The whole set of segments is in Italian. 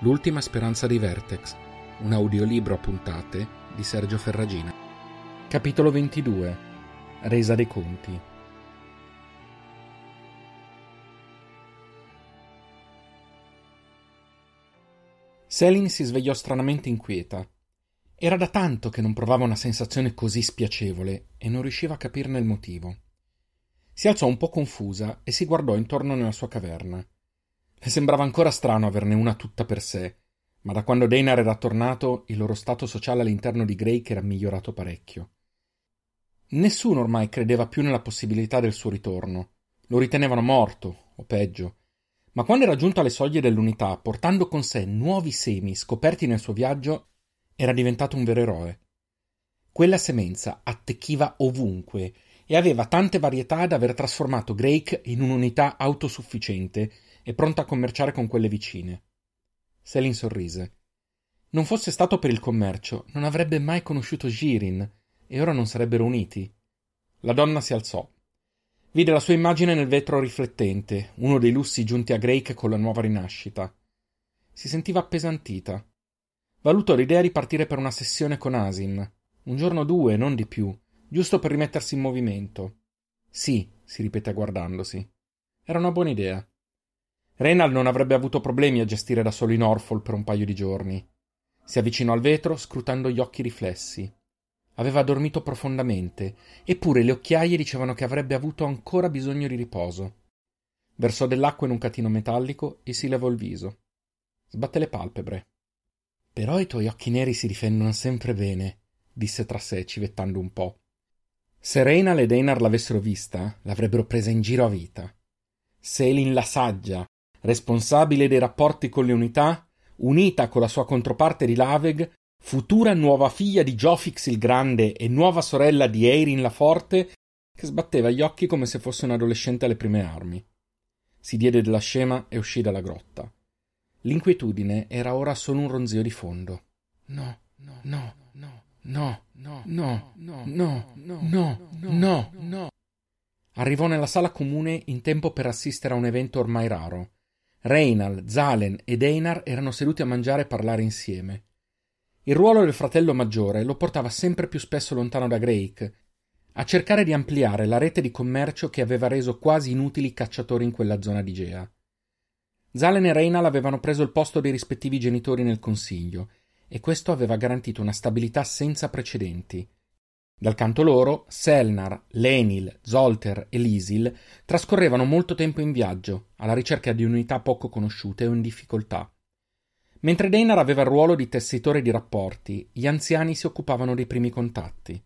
L'ultima speranza di Vertex, un audiolibro a puntate di Sergio Ferragina. Capitolo 22. Resa dei conti. Selin si svegliò stranamente inquieta. Era da tanto che non provava una sensazione così spiacevole e non riusciva a capirne il motivo. Si alzò un po' confusa e si guardò intorno nella sua caverna. Le sembrava ancora strano averne una tutta per sé, ma da quando Deinar era tornato il loro stato sociale all'interno di Drake era migliorato parecchio. Nessuno ormai credeva più nella possibilità del suo ritorno. Lo ritenevano morto, o peggio. Ma quando era giunto alle soglie dell'unità, portando con sé nuovi semi scoperti nel suo viaggio, era diventato un vero eroe. Quella semenza attecchiva ovunque e aveva tante varietà da aver trasformato Drake in un'unità autosufficiente e pronta a commerciare con quelle vicine. Selin sorrise. Non fosse stato per il commercio, non avrebbe mai conosciuto Girin, e ora non sarebbero uniti. La donna si alzò. Vide la sua immagine nel vetro riflettente, uno dei lussi giunti a Drake con la nuova rinascita. Si sentiva appesantita. Valutò l'idea di partire per una sessione con Asim. Un giorno o due, non di più, giusto per rimettersi in movimento. Sì, si ripete guardandosi. Era una buona idea. Reynald non avrebbe avuto problemi a gestire da solo i Norfolk per un paio di giorni. Si avvicinò al vetro, scrutando gli occhi riflessi. Aveva dormito profondamente, eppure le occhiaie dicevano che avrebbe avuto ancora bisogno di riposo. Versò dell'acqua in un catino metallico e si levò il viso. Sbatte le palpebre. Però i tuoi occhi neri si difendono sempre bene, disse tra sé, civettando un po'. Se Reynald e Deinar l'avessero vista, l'avrebbero presa in giro a vita. Selin la saggia, responsabile dei rapporti con le unità, unita con la sua controparte di Laveg, futura nuova figlia di Jofix il Grande e nuova sorella di Eirin la Forte, che sbatteva gli occhi come se fosse un adolescente alle prime armi. Si diede della scema e uscì dalla grotta. L'inquietudine era ora solo un ronzio di fondo. No, no, no, no, no, no, no, no, no, no, no, no. Arrivò nella sala comune in tempo per assistere a un evento ormai raro. Reinald, Zalen ed Einar erano seduti a mangiare e parlare insieme. Il ruolo del fratello maggiore lo portava sempre più spesso lontano da Drake, a cercare di ampliare la rete di commercio che aveva reso quasi inutili i cacciatori in quella zona di Gea. Zalen e Reinald avevano preso il posto dei rispettivi genitori nel consiglio, e questo aveva garantito una stabilità senza precedenti. Dal canto loro, Selnar, Lenil, Zolter e Lisil trascorrevano molto tempo in viaggio, alla ricerca di unità poco conosciute o in difficoltà. Mentre Deinar aveva il ruolo di tessitore di rapporti, gli anziani si occupavano dei primi contatti.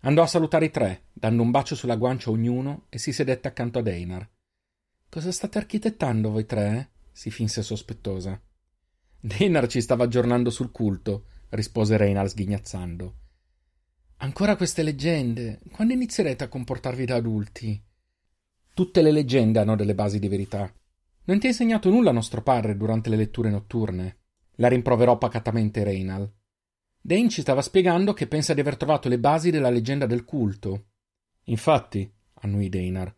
Andò a salutare i tre, dando un bacio sulla guancia a ognuno, e si sedette accanto a Deinar. Cosa state architettando voi tre? Eh? si finse sospettosa. Deinar ci stava aggiornando sul culto, rispose Reynald sghignazzando. Ancora queste leggende. Quando inizierete a comportarvi da adulti? Tutte le leggende hanno delle basi di verità. Non ti ha insegnato nulla nostro padre durante le letture notturne. La rimproverò pacatamente Reynald. Dane ci stava spiegando che pensa di aver trovato le basi della leggenda del culto. Infatti, annui Deinar,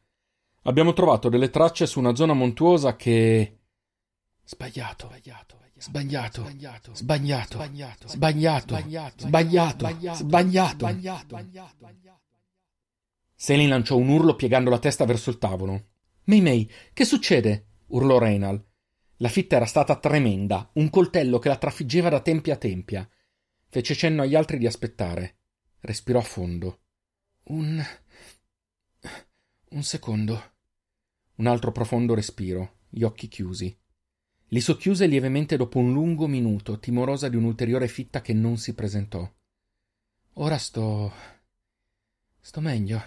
abbiamo trovato delle tracce su una zona montuosa che. Sbagliato, sbagliato. Sbagliato, sbagliato, sbagliato, sbagliato, sbagliato, sbagliato. Selin lanciò un urlo piegando la testa verso il tavolo. May May, che succede? urlò Reynald. La fitta era stata tremenda, un coltello che la trafiggeva da tempia a tempia. Fece cenno agli altri di aspettare. Respirò a fondo. Un. un secondo. Un altro profondo respiro, gli occhi chiusi. Li socchiuse lievemente dopo un lungo minuto, timorosa di un'ulteriore fitta che non si presentò. Ora sto. sto meglio.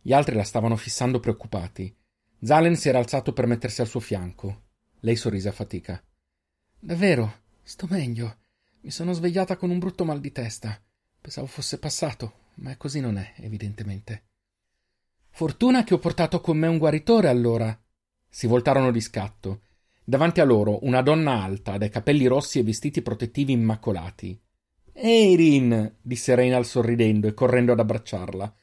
Gli altri la stavano fissando preoccupati. Zalen si era alzato per mettersi al suo fianco. Lei sorrise a fatica. Davvero, sto meglio. Mi sono svegliata con un brutto mal di testa. Pensavo fosse passato, ma così non è, evidentemente. Fortuna che ho portato con me un guaritore, allora. Si voltarono di scatto Davanti a loro una donna alta, dai capelli rossi e vestiti protettivi immacolati. Eirin! disse Reynald sorridendo e correndo ad abbracciarla.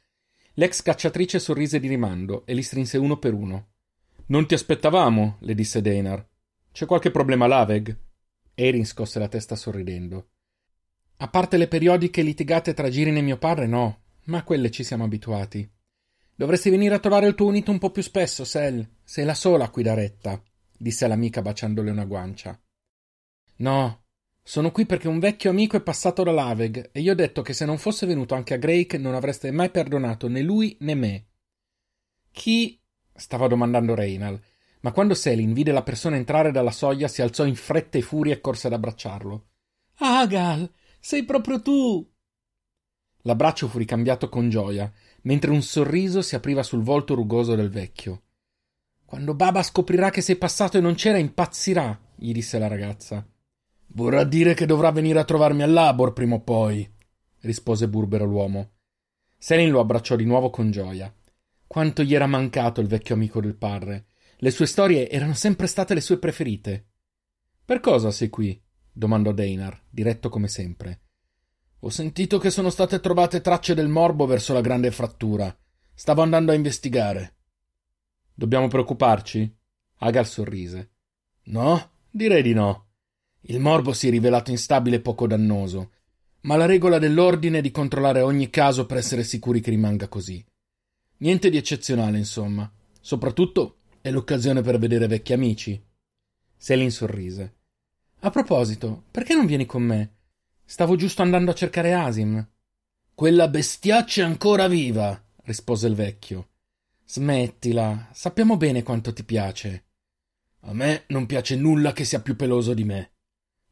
L'ex cacciatrice sorrise di rimando e li strinse uno per uno. Non ti aspettavamo, le disse Deinar. C'è qualche problema l'Aveg? Erin scosse la testa sorridendo. A parte le periodiche litigate tra Girin e mio padre, no, ma a quelle ci siamo abituati. Dovresti venire a trovare il tuo unito un po' più spesso, Sel. Sei la sola a cui da retta, disse l'amica baciandole una guancia. No, sono qui perché un vecchio amico è passato da Laveg e gli ho detto che se non fosse venuto anche a Drake non avreste mai perdonato né lui né me. Chi? stava domandando Reynal, ma quando Selin vide la persona entrare dalla soglia si alzò in fretta e furia e corse ad abbracciarlo. Agal, sei proprio tu! L'abbraccio fu ricambiato con gioia, mentre un sorriso si apriva sul volto rugoso del vecchio. Quando Baba scoprirà che sei passato e non c'era, impazzirà, gli disse la ragazza. Vorrà dire che dovrà venire a trovarmi al Labor prima o poi, rispose burbero l'uomo. Selin lo abbracciò di nuovo con gioia. Quanto gli era mancato il vecchio amico del padre. Le sue storie erano sempre state le sue preferite. Per cosa sei qui? domandò Deinar, diretto come sempre. Ho sentito che sono state trovate tracce del morbo verso la grande frattura. Stavo andando a investigare. Dobbiamo preoccuparci? Agar sorrise. No, direi di no. Il morbo si è rivelato instabile e poco dannoso, ma la regola dell'ordine è di controllare ogni caso per essere sicuri che rimanga così. Niente di eccezionale, insomma. Soprattutto è l'occasione per vedere vecchi amici. Selin sorrise. A proposito, perché non vieni con me? Stavo giusto andando a cercare Asim. Quella bestiaccia è ancora viva, rispose il vecchio. Smettila, sappiamo bene quanto ti piace. A me non piace nulla che sia più peloso di me.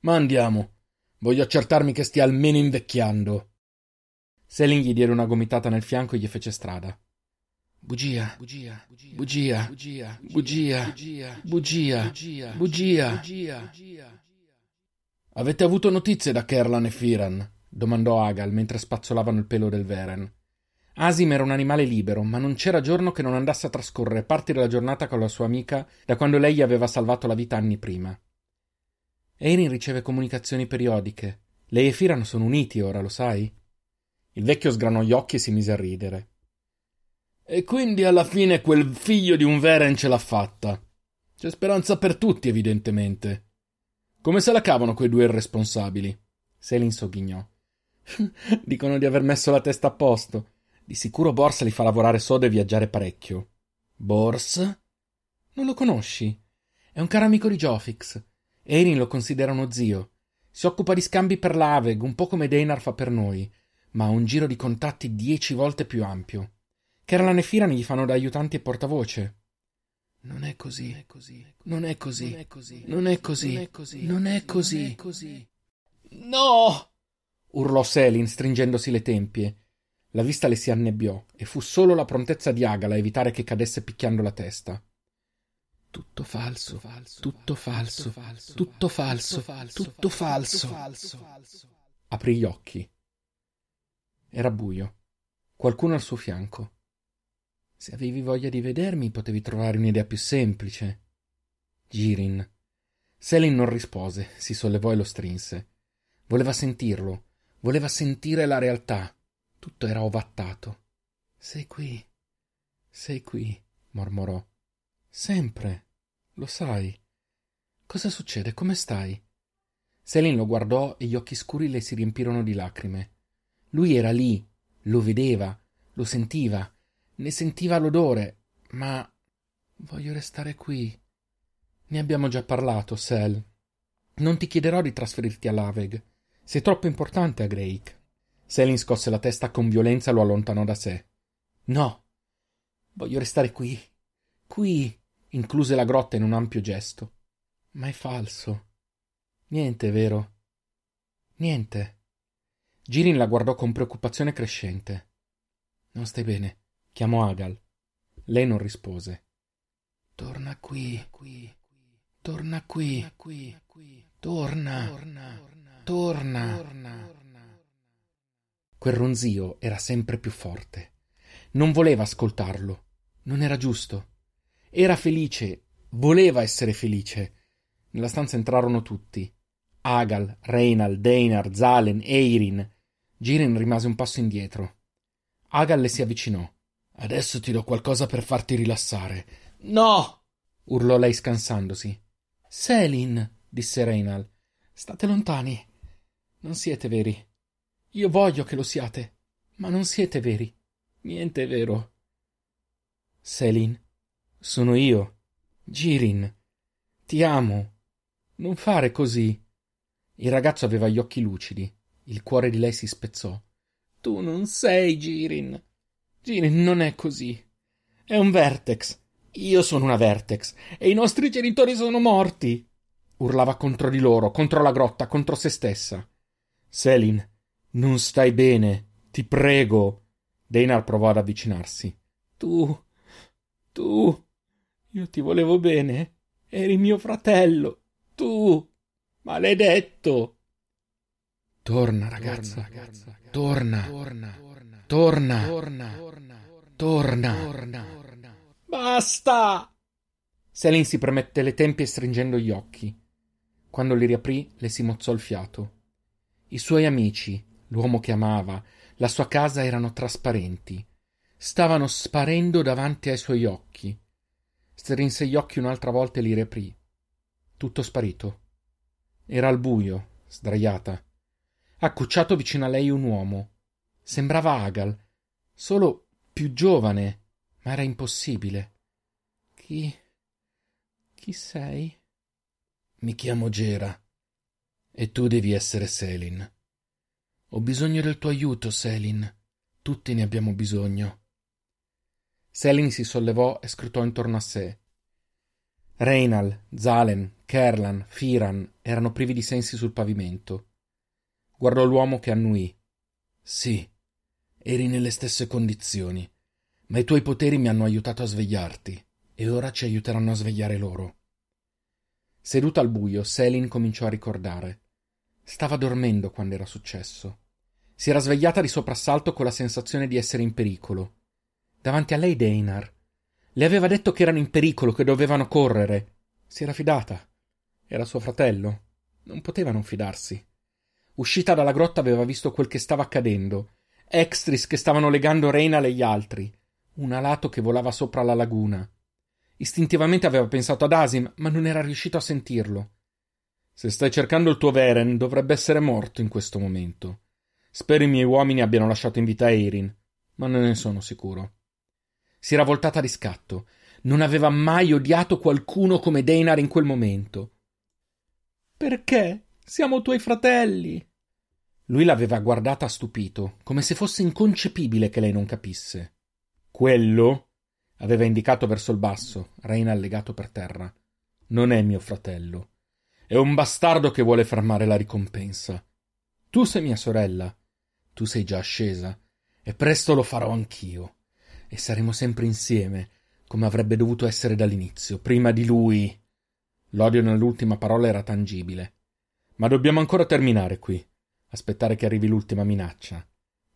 Ma andiamo. Voglio accertarmi che stia almeno invecchiando. Selin gli diede una gomitata nel fianco e gli fece strada. Bugia, bugia, bugia, bugia, bugia, bugia, bugia, bugia. Avete avuto notizie da Kerlan e Firan? domandò Agal mentre spazzolavano il pelo del Veren. Asim era un animale libero, ma non c'era giorno che non andasse a trascorrere parte della giornata con la sua amica da quando lei gli aveva salvato la vita anni prima. Erin riceve comunicazioni periodiche. Lei e Firan sono uniti ora, lo sai? Il vecchio sgranò gli occhi e si mise a ridere. E quindi alla fine quel figlio di un Veren ce l'ha fatta. C'è speranza per tutti, evidentemente. Come se la cavano quei due irresponsabili? Selin sogghignò. Dicono di aver messo la testa a posto. Di sicuro Borsa li fa lavorare sodo e viaggiare parecchio. Bors? Non lo conosci? È un caro amico di Jofix. Erin lo considera uno zio. Si occupa di scambi per l'Aveg, un po' come Deinar fa per noi, ma ha un giro di contatti dieci volte più ampio. Kerlan e Firan gli fanno da aiutanti e portavoce. Non è così, non è così, non è così, non è così. No! urlò Selin stringendosi le tempie. La vista le si annebbiò e fu solo la prontezza di Agala a evitare che cadesse picchiando la testa. Tutto falso, tutto falso, tutto falso, tutto falso. Aprì gli occhi. Era buio. Qualcuno al suo fianco. Se avevi voglia di vedermi, potevi trovare un'idea più semplice. Girin. Selin non rispose, si sollevò e lo strinse. Voleva sentirlo, voleva sentire la realtà. Tutto era ovattato. Sei qui, sei qui, mormorò. Sempre. Lo sai. Cosa succede? Come stai? Selin lo guardò e gli occhi scuri le si riempirono di lacrime. Lui era lì, lo vedeva, lo sentiva, ne sentiva l'odore, ma voglio restare qui. Ne abbiamo già parlato, Sel. Non ti chiederò di trasferirti a Laveg. Sei troppo importante a Drake. Selin scosse la testa con violenza e lo allontanò da sé. No. Voglio restare qui. Qui incluse la grotta in un ampio gesto. Ma è falso. Niente, vero? Niente. Girin la guardò con preoccupazione crescente. Non stai bene? chiamò Agal. Lei non rispose. Torna qui, qui. Torna qui, qui. Torna. Torna. Torna. Quel ronzio era sempre più forte. Non voleva ascoltarlo. Non era giusto. Era felice, voleva essere felice. Nella stanza entrarono tutti. Agal, Reinald, Deinar, Zalen, Eirin. Girin rimase un passo indietro. Agal le si avvicinò. Adesso ti do qualcosa per farti rilassare. No! urlò lei scansandosi. Selin, disse Reynal, state lontani. Non siete veri. Io voglio che lo siate, ma non siete veri. Niente è vero. Selin, sono io, Girin. Ti amo. Non fare così. Il ragazzo aveva gli occhi lucidi. Il cuore di lei si spezzò. Tu non sei Girin. Girin non è così. È un Vertex. Io sono una Vertex. E i nostri genitori sono morti. Urlava contro di loro, contro la grotta, contro se stessa. Selin, non stai bene. Ti prego. Deinar provò ad avvicinarsi. Tu. Tu. Io ti volevo bene. Eri mio fratello. Tu. Maledetto. Torna, ragazza. Torna. Torna. Torna. Torna. Torna. Basta. Selin si premette le tempie stringendo gli occhi. Quando li riaprì, le si mozzò il fiato. I suoi amici, l'uomo che amava, la sua casa erano trasparenti. Stavano sparendo davanti ai suoi occhi. Strinse gli occhi un'altra volta e li riaprì. Tutto sparito. Era al buio, sdraiata. Accucciato vicino a lei un uomo. Sembrava Agal, solo più giovane, ma era impossibile. Chi. chi sei? Mi chiamo Gera. E tu devi essere Selin. Ho bisogno del tuo aiuto, Selin. Tutti ne abbiamo bisogno. Selin si sollevò e scrutò intorno a sé. Reinal, Zalen, Kerlan, Firan erano privi di sensi sul pavimento. Guardò l'uomo che annuì. Sì, eri nelle stesse condizioni, ma i tuoi poteri mi hanno aiutato a svegliarti, e ora ci aiuteranno a svegliare loro. Seduta al buio, Selin cominciò a ricordare. Stava dormendo quando era successo. Si era svegliata di soprassalto con la sensazione di essere in pericolo. Davanti a lei Deinar. Le aveva detto che erano in pericolo, che dovevano correre. Si era fidata. Era suo fratello. Non poteva non fidarsi. Uscita dalla grotta aveva visto quel che stava accadendo. Extris che stavano legando Reynal e gli altri. Un alato che volava sopra la laguna. Istintivamente aveva pensato ad Asim, ma non era riuscito a sentirlo. Se stai cercando il tuo Veren, dovrebbe essere morto in questo momento. Spero i miei uomini abbiano lasciato in vita Erin, ma non ne sono sicuro. Si era voltata di scatto. Non aveva mai odiato qualcuno come Deinar in quel momento. Perché? Siamo tuoi fratelli. Lui l'aveva guardata stupito, come se fosse inconcepibile che lei non capisse. Quello? aveva indicato verso il basso, Reina legato per terra. Non è mio fratello. È un bastardo che vuole fermare la ricompensa. Tu sei mia sorella. Tu sei già ascesa. E presto lo farò anch'io e saremo sempre insieme, come avrebbe dovuto essere dall'inizio, prima di lui. L'odio nell'ultima parola era tangibile. Ma dobbiamo ancora terminare qui, aspettare che arrivi l'ultima minaccia.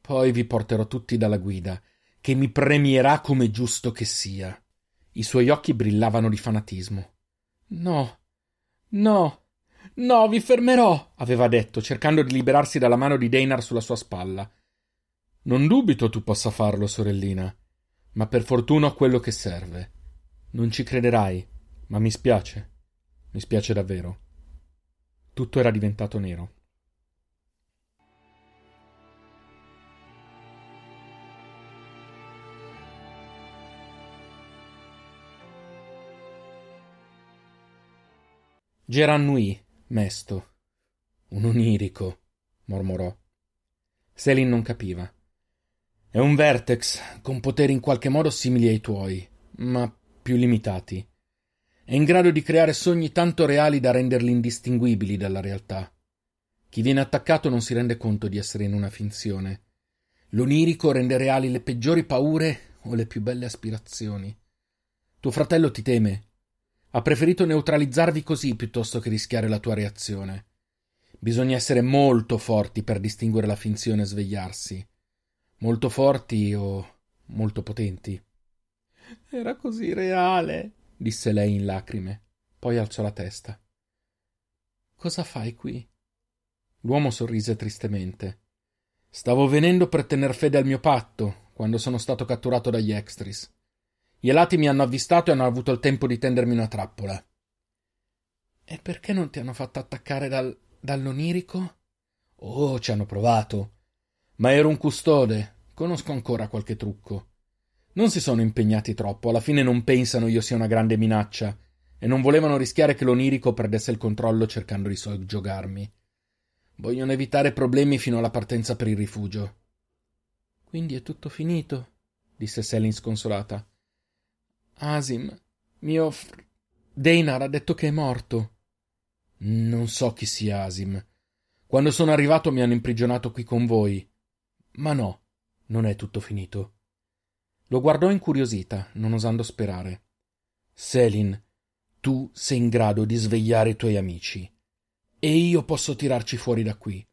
Poi vi porterò tutti dalla guida, che mi premierà come giusto che sia. I suoi occhi brillavano di fanatismo. No, no, no, vi fermerò, aveva detto, cercando di liberarsi dalla mano di Deinar sulla sua spalla. Non dubito tu possa farlo, sorellina ma per fortuna ho quello che serve. Non ci crederai, ma mi spiace. Mi spiace davvero. Tutto era diventato nero. Gerannui, mesto. Un onirico, mormorò. Selin non capiva. È un vertex con poteri in qualche modo simili ai tuoi, ma più limitati. È in grado di creare sogni tanto reali da renderli indistinguibili dalla realtà. Chi viene attaccato non si rende conto di essere in una finzione. L'onirico rende reali le peggiori paure o le più belle aspirazioni. Tuo fratello ti teme. Ha preferito neutralizzarvi così piuttosto che rischiare la tua reazione. Bisogna essere molto forti per distinguere la finzione e svegliarsi molto forti o molto potenti. Era così reale, disse lei in lacrime. Poi alzò la testa. Cosa fai qui? L'uomo sorrise tristemente. Stavo venendo per tener fede al mio patto, quando sono stato catturato dagli Extris. Gli elati mi hanno avvistato e hanno avuto il tempo di tendermi una trappola. E perché non ti hanno fatto attaccare dal, dall'onirico? Oh, ci hanno provato. Ma ero un custode. Conosco ancora qualche trucco. Non si sono impegnati troppo, alla fine non pensano io sia una grande minaccia, e non volevano rischiare che l'onirico perdesse il controllo cercando di soggiogarmi. Vogliono evitare problemi fino alla partenza per il rifugio. Quindi è tutto finito, disse Selin sconsolata. Asim, mio fr... Deinar ha detto che è morto. Non so chi sia Asim. Quando sono arrivato mi hanno imprigionato qui con voi. Ma no, non è tutto finito. Lo guardò incuriosita, non osando sperare. Selin, tu sei in grado di svegliare i tuoi amici. E io posso tirarci fuori da qui.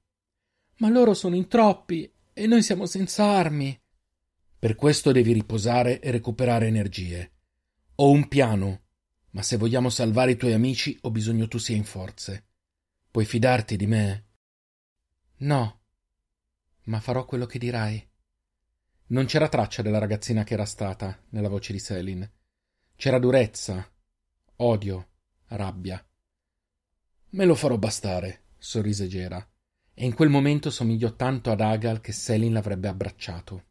Ma loro sono in troppi e noi siamo senza armi. Per questo devi riposare e recuperare energie. Ho un piano, ma se vogliamo salvare i tuoi amici ho bisogno tu sia in forze. Puoi fidarti di me? No, ma farò quello che dirai. Non c'era traccia della ragazzina che era stata nella voce di Selin. C'era durezza, odio, rabbia. Me lo farò bastare, sorrise Gera, e in quel momento somigliò tanto ad Agal che Selin l'avrebbe abbracciato.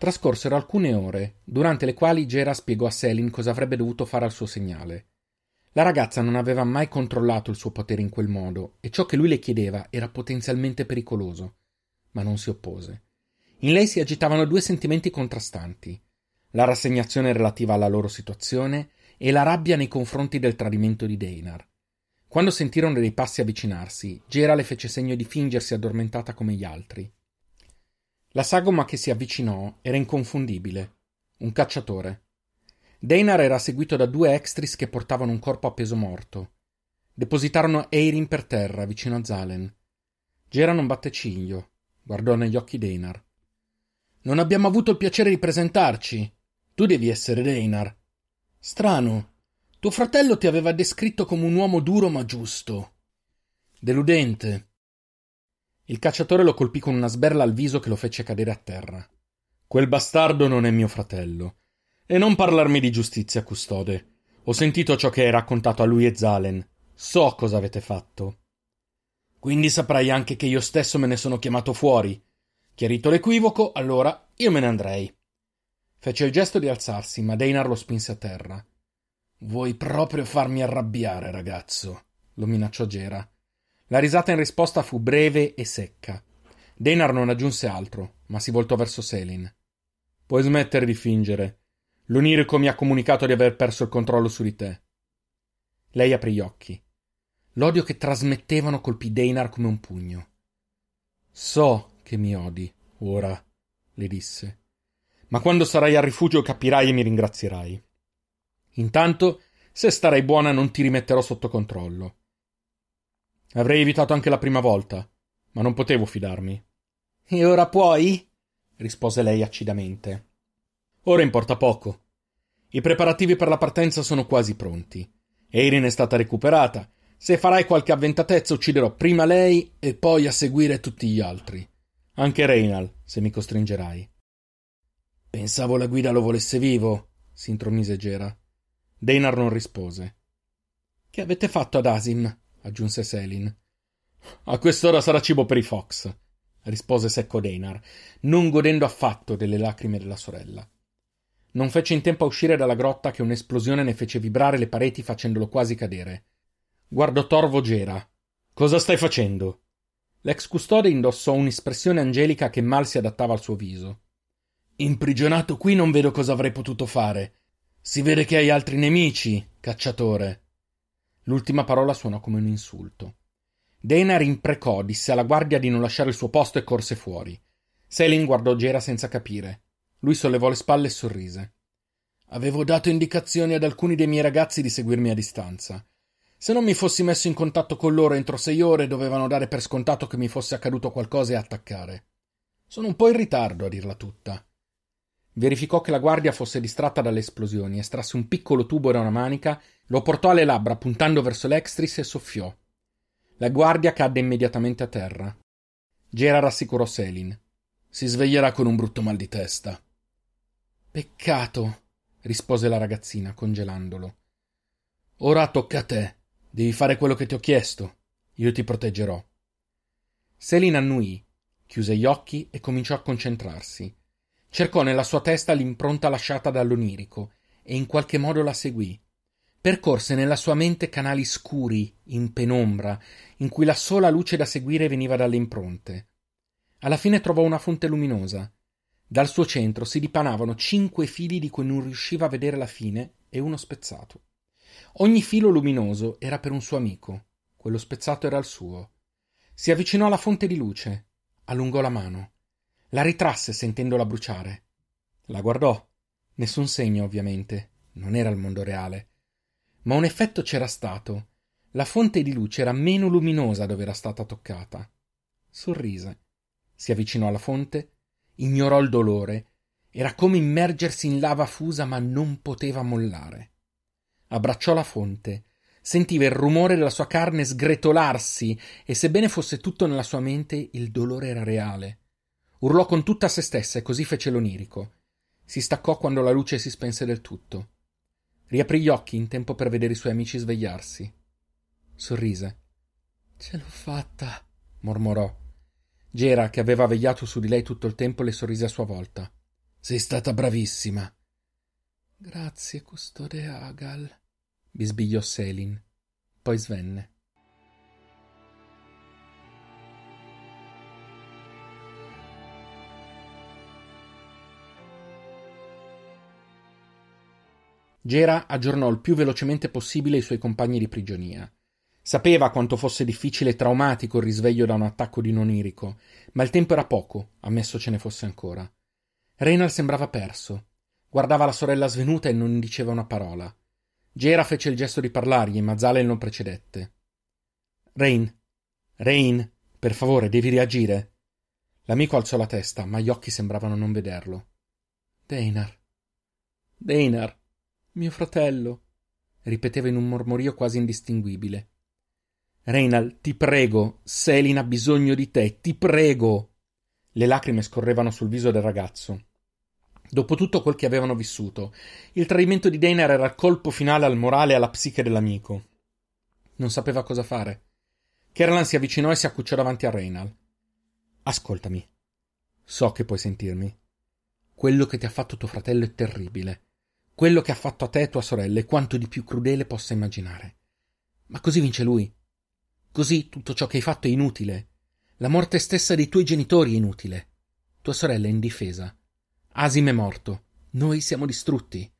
Trascorsero alcune ore, durante le quali Gera spiegò a Selin cosa avrebbe dovuto fare al suo segnale. La ragazza non aveva mai controllato il suo potere in quel modo, e ciò che lui le chiedeva era potenzialmente pericoloso, ma non si oppose. In lei si agitavano due sentimenti contrastanti la rassegnazione relativa alla loro situazione e la rabbia nei confronti del tradimento di Deinar. Quando sentirono dei passi avvicinarsi, Gera le fece segno di fingersi addormentata come gli altri. La sagoma che si avvicinò era inconfondibile. Un cacciatore. Deinar era seguito da due extris che portavano un corpo appeso morto. Depositarono Eirin per terra, vicino a Zalen. Gera non batte ciglio. Guardò negli occhi Deinar. Non abbiamo avuto il piacere di presentarci. Tu devi essere Deinar. Strano. Tuo fratello ti aveva descritto come un uomo duro ma giusto. Deludente. Il cacciatore lo colpì con una sberla al viso che lo fece cadere a terra. Quel bastardo non è mio fratello. E non parlarmi di giustizia, custode. Ho sentito ciò che hai raccontato a lui e Zalen. So cosa avete fatto. Quindi saprai anche che io stesso me ne sono chiamato fuori. Chiarito l'equivoco, allora io me ne andrei. Fece il gesto di alzarsi, ma Deinar lo spinse a terra. Vuoi proprio farmi arrabbiare, ragazzo? lo minacciò Gera. La risata in risposta fu breve e secca. Deinar non aggiunse altro, ma si voltò verso Selin. Puoi smettere di fingere. L'Onirico mi ha comunicato di aver perso il controllo su di te. Lei aprì gli occhi. L'odio che trasmettevano colpì Deinar come un pugno. So che mi odi, ora, le disse. Ma quando sarai al rifugio capirai e mi ringrazierai. Intanto, se starai buona, non ti rimetterò sotto controllo. Avrei evitato anche la prima volta, ma non potevo fidarmi. E ora puoi? rispose lei acidamente. Ora importa poco. I preparativi per la partenza sono quasi pronti. Erin è stata recuperata. Se farai qualche avventatezza, ucciderò prima lei e poi a seguire tutti gli altri. Anche Reynal, se mi costringerai. Pensavo la guida lo volesse vivo, si intromise Gera. Deinar non rispose. Che avete fatto ad Asim? Aggiunse Selin. A quest'ora sarà cibo per i Fox, rispose secco Deinar, non godendo affatto delle lacrime della sorella. Non fece in tempo a uscire dalla grotta che un'esplosione ne fece vibrare le pareti facendolo quasi cadere. Guardò Torvo Gera. Cosa stai facendo? L'ex custode indossò un'espressione angelica che mal si adattava al suo viso. Imprigionato qui non vedo cosa avrei potuto fare. Si vede che hai altri nemici, cacciatore. L'ultima parola suonò come un insulto. Deinar imprecò, disse alla guardia di non lasciare il suo posto e corse fuori. Selin guardò Gera senza capire. Lui sollevò le spalle e sorrise. Avevo dato indicazioni ad alcuni dei miei ragazzi di seguirmi a distanza. Se non mi fossi messo in contatto con loro entro sei ore, dovevano dare per scontato che mi fosse accaduto qualcosa e attaccare. Sono un po' in ritardo, a dirla tutta. Verificò che la guardia fosse distratta dalle esplosioni, estrasse un piccolo tubo da una manica, lo portò alle labbra puntando verso l'extris e soffiò. La guardia cadde immediatamente a terra. Gera rassicurò Selin. Si sveglierà con un brutto mal di testa. Peccato, rispose la ragazzina, congelandolo. Ora tocca a te. Devi fare quello che ti ho chiesto. Io ti proteggerò. Selin annui, chiuse gli occhi e cominciò a concentrarsi. Cercò nella sua testa l'impronta lasciata dall'onirico e in qualche modo la seguì. Percorse nella sua mente canali scuri, in penombra, in cui la sola luce da seguire veniva dalle impronte. Alla fine trovò una fonte luminosa. Dal suo centro si dipanavano cinque fili di cui non riusciva a vedere la fine e uno spezzato. Ogni filo luminoso era per un suo amico, quello spezzato era il suo. Si avvicinò alla fonte di luce, allungò la mano, la ritrasse sentendola bruciare. La guardò. Nessun segno, ovviamente. Non era il mondo reale. Ma un effetto c'era stato. La fonte di luce era meno luminosa dove era stata toccata. Sorrise. Si avvicinò alla fonte, ignorò il dolore. Era come immergersi in lava fusa, ma non poteva mollare. Abbracciò la fonte, sentiva il rumore della sua carne sgretolarsi e sebbene fosse tutto nella sua mente, il dolore era reale. Urlò con tutta se stessa e così fece l'onirico. Si staccò quando la luce si spense del tutto. Riaprì gli occhi in tempo per vedere i suoi amici svegliarsi. Sorrise. Ce l'ho fatta, mormorò. Gera, che aveva vegliato su di lei tutto il tempo, le sorrise a sua volta. Sei stata bravissima. Grazie, custode Agal, bisbigliò Selin. Poi svenne. Gera aggiornò il più velocemente possibile i suoi compagni di prigionia. Sapeva quanto fosse difficile e traumatico il risveglio da un attacco di nonirico, ma il tempo era poco, ammesso ce ne fosse ancora. Reynal sembrava perso. Guardava la sorella svenuta e non diceva una parola. Gera fece il gesto di parlargli, ma Zalen non precedette. Rain, Rain, per favore, devi reagire. L'amico alzò la testa, ma gli occhi sembravano non vederlo. Deinar. Deinar. Mio fratello, ripeteva in un mormorio quasi indistinguibile. Reinal, ti prego, Selin ha bisogno di te, ti prego. Le lacrime scorrevano sul viso del ragazzo. Dopo tutto quel che avevano vissuto, il tradimento di Deinar era il colpo finale al morale e alla psiche dell'amico. Non sapeva cosa fare. Kerlan si avvicinò e si accucciò davanti a Reinal. Ascoltami. So che puoi sentirmi. Quello che ti ha fatto tuo fratello è terribile quello che ha fatto a te e tua sorella è quanto di più crudele possa immaginare. Ma così vince lui. Così tutto ciò che hai fatto è inutile. La morte stessa dei tuoi genitori è inutile. Tua sorella è indifesa. Asim è morto. Noi siamo distrutti.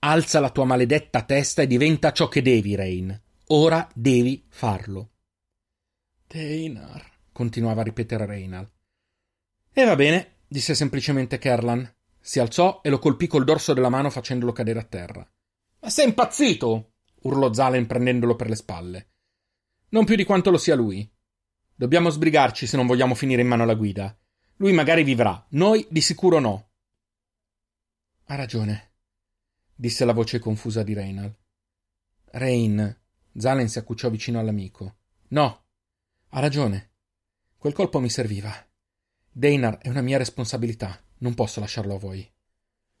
Alza la tua maledetta testa e diventa ciò che devi, Rain. Ora devi farlo. Teinar, continuava a ripetere Reinal. E va bene, disse semplicemente Kerlan. Si alzò e lo colpì col dorso della mano facendolo cadere a terra. Ma sei impazzito? urlò Zalen prendendolo per le spalle. Non più di quanto lo sia lui. Dobbiamo sbrigarci se non vogliamo finire in mano alla guida. Lui magari vivrà, noi di sicuro no. Ha ragione, disse la voce confusa di Reynal. Rain. Zalen si accucciò vicino all'amico. No, ha ragione. Quel colpo mi serviva. Deinar è una mia responsabilità. Non posso lasciarlo a voi.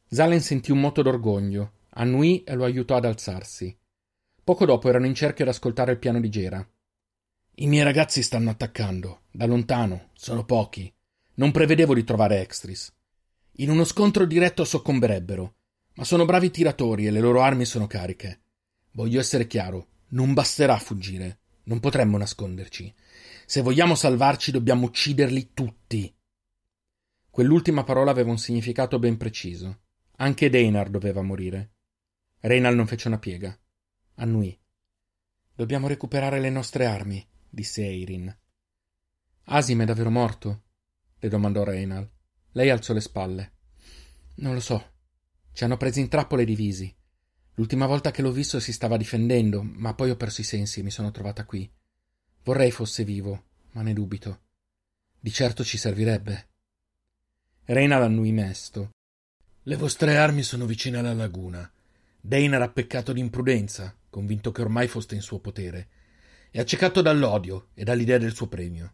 Zalen sentì un moto d'orgoglio, annui e lo aiutò ad alzarsi. Poco dopo erano in cerchio ad ascoltare il piano di Gera. I miei ragazzi stanno attaccando, da lontano, sono pochi. Non prevedevo di trovare Extris. In uno scontro diretto soccomberebbero, ma sono bravi tiratori e le loro armi sono cariche. Voglio essere chiaro, non basterà fuggire, non potremmo nasconderci. Se vogliamo salvarci dobbiamo ucciderli tutti. Quell'ultima parola aveva un significato ben preciso. Anche Deinar doveva morire. Reinal non fece una piega. Annui. Dobbiamo recuperare le nostre armi, disse Eirin. Asim è davvero morto? le domandò Reinal. Lei alzò le spalle. Non lo so. Ci hanno presi in trappola e divisi. L'ultima volta che l'ho visto si stava difendendo, ma poi ho perso i sensi e mi sono trovata qui. Vorrei fosse vivo, ma ne dubito. Di certo ci servirebbe. Reina l'annui mesto. Le vostre armi sono vicine alla laguna. Dane era peccato di imprudenza, convinto che ormai foste in suo potere, e accecato dall'odio e dall'idea del suo premio.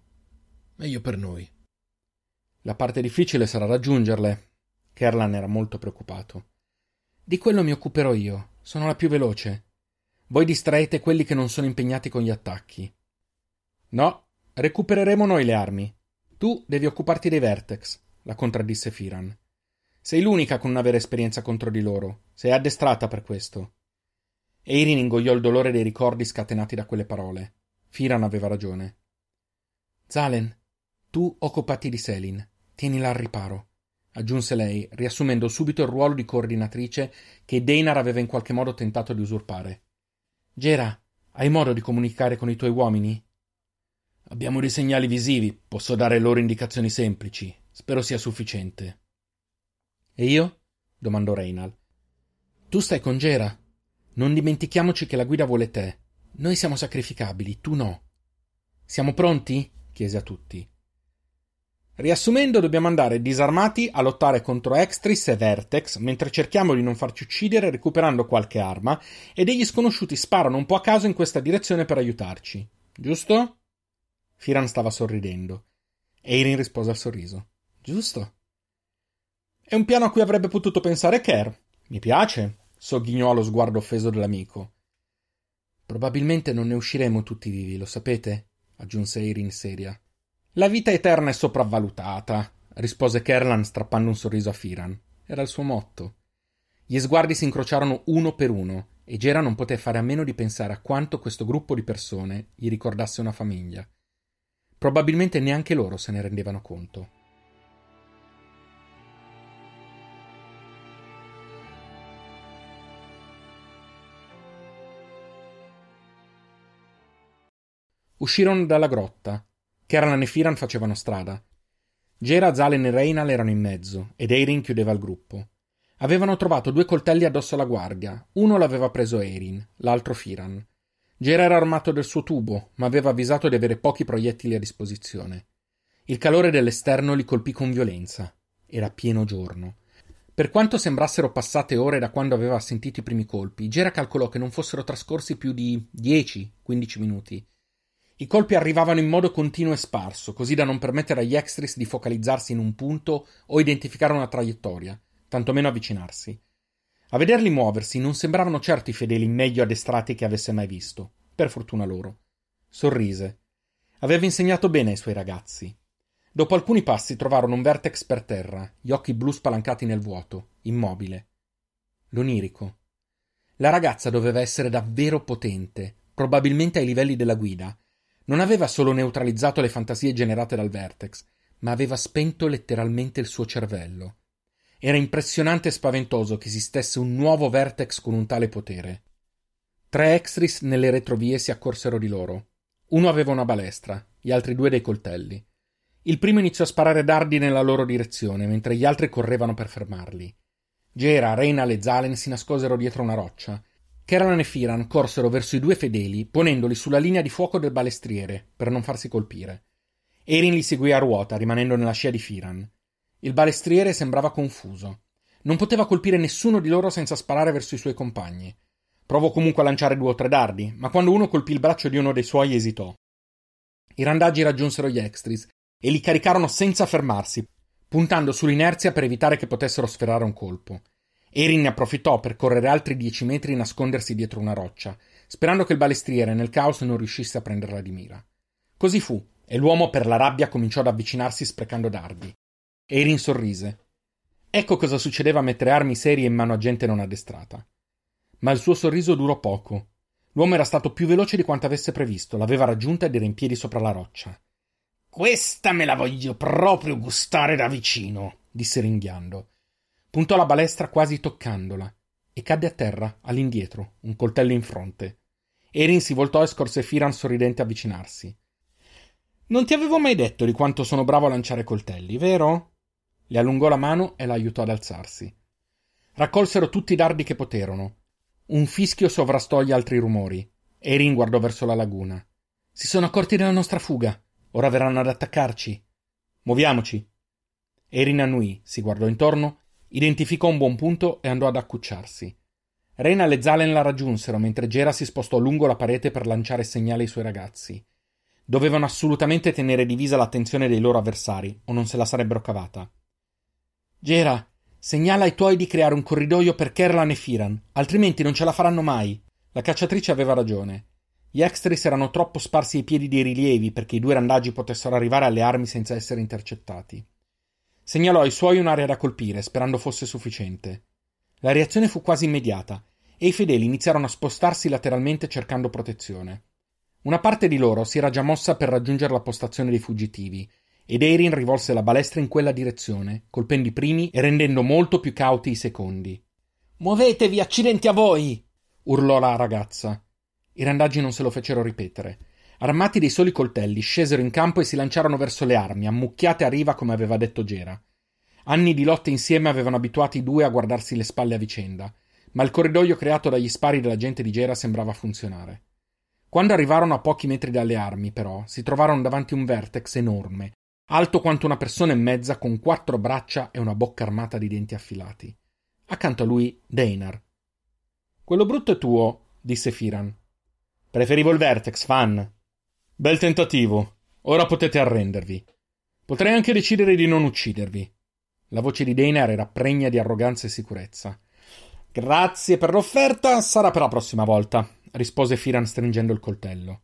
meglio per noi. La parte difficile sarà raggiungerle. Kerlan era molto preoccupato. Di quello mi occuperò io. Sono la più veloce. Voi distraete quelli che non sono impegnati con gli attacchi. No, recupereremo noi le armi. Tu devi occuparti dei Vertex, la contraddisse Firan. Sei l'unica con non avere esperienza contro di loro. Sei addestrata per questo. Eirin ingoiò il dolore dei ricordi scatenati da quelle parole. Firan aveva ragione. Zalen, tu occupati di Selin. Tienila al riparo, aggiunse lei, riassumendo subito il ruolo di coordinatrice che Deinar aveva in qualche modo tentato di usurpare. Gera, hai modo di comunicare con i tuoi uomini? Abbiamo dei segnali visivi, posso dare loro indicazioni semplici. Spero sia sufficiente. E io? domandò Reinal. Tu stai con Gera. Non dimentichiamoci che la guida vuole te. Noi siamo sacrificabili, tu no. Siamo pronti? chiese a tutti. Riassumendo, dobbiamo andare disarmati a lottare contro Extris e Vertex, mentre cerchiamo di non farci uccidere recuperando qualche arma, e degli sconosciuti sparano un po' a caso in questa direzione per aiutarci. Giusto? Firan stava sorridendo. Eirin rispose al sorriso. Giusto. È un piano a cui avrebbe potuto pensare Kerr. Mi piace, sogghignò allo sguardo offeso dell'amico. Probabilmente non ne usciremo tutti vivi, lo sapete? aggiunse Eirin seria. La vita eterna è sopravvalutata, rispose Kerlan strappando un sorriso a Firan. Era il suo motto. Gli sguardi si incrociarono uno per uno e Gera non poté fare a meno di pensare a quanto questo gruppo di persone gli ricordasse una famiglia. Probabilmente neanche loro se ne rendevano conto. Uscirono dalla grotta Kerlan e Firan facevano strada. Gera, Zalen e Reinal erano in mezzo, ed Eirin chiudeva il gruppo. Avevano trovato due coltelli addosso alla guardia. Uno l'aveva preso Eirin, l'altro Firan. Gera era armato del suo tubo, ma aveva avvisato di avere pochi proiettili a disposizione. Il calore dell'esterno li colpì con violenza. Era pieno giorno. Per quanto sembrassero passate ore da quando aveva sentito i primi colpi, Gera calcolò che non fossero trascorsi più di 10-15 minuti. I colpi arrivavano in modo continuo e sparso, così da non permettere agli extris di focalizzarsi in un punto o identificare una traiettoria, tantomeno avvicinarsi. A vederli muoversi non sembravano certo i fedeli meglio addestrati che avesse mai visto, per fortuna loro. Sorrise. Aveva insegnato bene ai suoi ragazzi. Dopo alcuni passi trovarono un vertex per terra, gli occhi blu spalancati nel vuoto, immobile. L'onirico. La ragazza doveva essere davvero potente, probabilmente ai livelli della guida, non aveva solo neutralizzato le fantasie generate dal Vertex, ma aveva spento letteralmente il suo cervello. Era impressionante e spaventoso che esistesse un nuovo Vertex con un tale potere. Tre extris nelle retrovie si accorsero di loro. Uno aveva una balestra, gli altri due dei coltelli. Il primo iniziò a sparare dardi nella loro direzione, mentre gli altri correvano per fermarli. Gera, Reina e Zalen si nascosero dietro una roccia Keran e Firan corsero verso i due fedeli, ponendoli sulla linea di fuoco del balestriere, per non farsi colpire. Erin li seguì a ruota, rimanendo nella scia di Firan. Il balestriere sembrava confuso. Non poteva colpire nessuno di loro senza sparare verso i suoi compagni. Provò comunque a lanciare due o tre dardi, ma quando uno colpì il braccio di uno dei suoi esitò. I randaggi raggiunsero gli extris e li caricarono senza fermarsi, puntando sull'inerzia per evitare che potessero sferrare un colpo. Erin ne approfittò per correre altri dieci metri e nascondersi dietro una roccia, sperando che il balestriere nel caos non riuscisse a prenderla di mira. Così fu, e l'uomo per la rabbia cominciò ad avvicinarsi sprecando dardi. Erin sorrise. Ecco cosa succedeva a mettere armi serie in mano a gente non addestrata. Ma il suo sorriso durò poco. L'uomo era stato più veloce di quanto avesse previsto, l'aveva raggiunta ed era in piedi sopra la roccia. Questa me la voglio proprio gustare da vicino, disse ringhiando. Puntò la balestra quasi toccandola e cadde a terra, all'indietro, un coltello in fronte. Erin si voltò e scorse Firan sorridente avvicinarsi. Non ti avevo mai detto di quanto sono bravo a lanciare coltelli, vero? Le allungò la mano e la aiutò ad alzarsi. Raccolsero tutti i dardi che poterono. Un fischio sovrastò gli altri rumori. Erin guardò verso la laguna. Si sono accorti della nostra fuga. Ora verranno ad attaccarci. Muoviamoci. Erin annui, si guardò intorno Identificò un buon punto e andò ad accucciarsi. Rena e Zalen la raggiunsero mentre Gera si spostò lungo la parete per lanciare segnali ai suoi ragazzi. Dovevano assolutamente tenere divisa l'attenzione dei loro avversari, o non se la sarebbero cavata. Gera, segnala ai tuoi di creare un corridoio per Kerlan e Firan, altrimenti non ce la faranno mai. La cacciatrice aveva ragione. Gli extris erano troppo sparsi ai piedi dei rilievi perché i due randaggi potessero arrivare alle armi senza essere intercettati. Segnalò ai suoi un'area da colpire, sperando fosse sufficiente. La reazione fu quasi immediata e i fedeli iniziarono a spostarsi lateralmente cercando protezione. Una parte di loro si era già mossa per raggiungere la postazione dei fuggitivi, ed Erin rivolse la balestra in quella direzione, colpendo i primi e rendendo molto più cauti i secondi. Muovetevi, accidenti a voi! urlò la ragazza. I randaggi non se lo fecero ripetere. Armati dei soli coltelli, scesero in campo e si lanciarono verso le armi, ammucchiate a riva come aveva detto Gera. Anni di lotte insieme avevano abituati i due a guardarsi le spalle a vicenda, ma il corridoio creato dagli spari della gente di Gera sembrava funzionare. Quando arrivarono a pochi metri dalle armi, però, si trovarono davanti un vertex enorme, alto quanto una persona e mezza, con quattro braccia e una bocca armata di denti affilati. Accanto a lui, Deinar. Quello brutto è tuo, disse Firan. Preferivo il vertex, fan. Bel tentativo. Ora potete arrendervi. Potrei anche decidere di non uccidervi. La voce di Deinar era pregna di arroganza e sicurezza. Grazie per l'offerta, sarà per la prossima volta rispose Firan stringendo il coltello.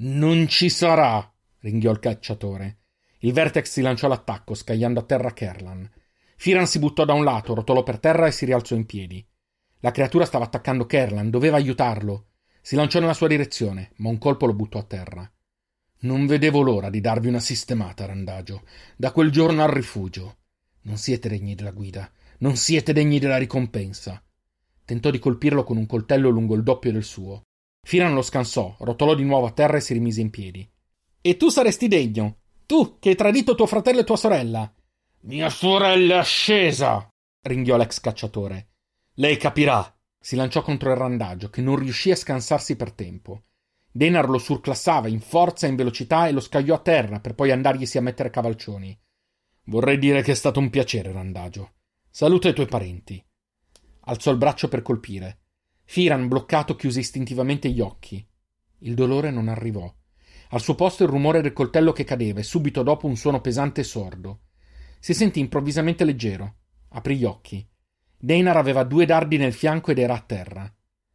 Non ci sarà, ringhiò il cacciatore. Il Vertex si lanciò all'attacco, scagliando a terra Kerlan. Firan si buttò da un lato, rotolò per terra e si rialzò in piedi. La creatura stava attaccando Kerlan, doveva aiutarlo. Si lanciò nella sua direzione, ma un colpo lo buttò a terra. Non vedevo l'ora di darvi una sistemata, Randagio. Da quel giorno al rifugio. Non siete degni della guida. Non siete degni della ricompensa. Tentò di colpirlo con un coltello lungo il doppio del suo. Firan lo scansò, rotolò di nuovo a terra e si rimise in piedi. E tu saresti degno, tu che hai tradito tuo fratello e tua sorella. Mia sorella è scesa, ringhiò l'ex cacciatore. Lei capirà. Si lanciò contro il randagio, che non riuscì a scansarsi per tempo. Denar lo surclassava in forza e in velocità e lo scagliò a terra per poi andarglisi a mettere cavalcioni. Vorrei dire che è stato un piacere, randagio. Saluta i tuoi parenti. Alzò il braccio per colpire. Firan, bloccato, chiuse istintivamente gli occhi. Il dolore non arrivò. Al suo posto il rumore del coltello che cadeva e subito dopo un suono pesante e sordo. Si sentì improvvisamente leggero. Aprì gli occhi. Deinar aveva due dardi nel fianco ed era a terra.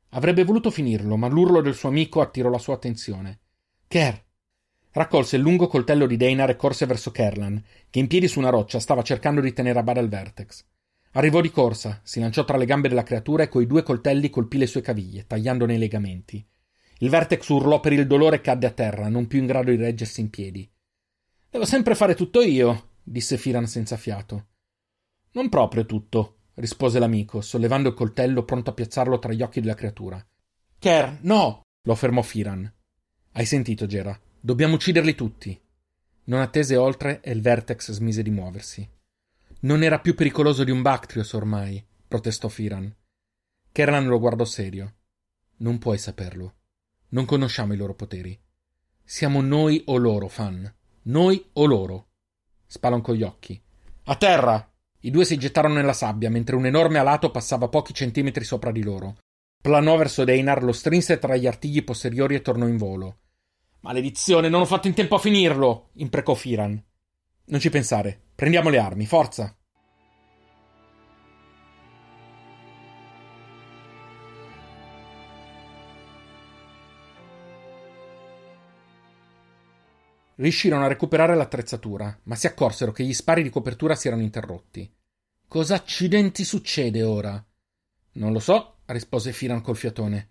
Avrebbe voluto finirlo, ma l'urlo del suo amico attirò la sua attenzione. Ker! Raccolse il lungo coltello di Deinar e corse verso Kerlan, che in piedi su una roccia stava cercando di tenere a bada il vertex. Arrivò di corsa, si lanciò tra le gambe della creatura e coi due coltelli colpì le sue caviglie, tagliandone i legamenti. Il Vertex urlò per il dolore e cadde a terra, non più in grado di reggersi in piedi. Devo sempre fare tutto io, disse Firan senza fiato. Non proprio tutto, rispose l'amico, sollevando il coltello pronto a piazzarlo tra gli occhi della creatura. Ker, no! lo fermò Firan. Hai sentito, Gera? Dobbiamo ucciderli tutti. Non attese oltre e il Vertex smise di muoversi. Non era più pericoloso di un Bactrios ormai, protestò Firan. Kerlan lo guardò serio. Non puoi saperlo. Non conosciamo i loro poteri. Siamo noi o loro, Fan. Noi o loro. Spalancò gli occhi. A terra! I due si gettarono nella sabbia mentre un enorme alato passava pochi centimetri sopra di loro. Planò verso Deinar, lo strinse tra gli artigli posteriori e tornò in volo. Maledizione, non ho fatto in tempo a finirlo! imprecò Firan. Non ci pensare. Prendiamo le armi, forza. Riuscirono a recuperare l'attrezzatura, ma si accorsero che gli spari di copertura si erano interrotti. Cosa accidenti succede ora? Non lo so, rispose Firan col fiatone.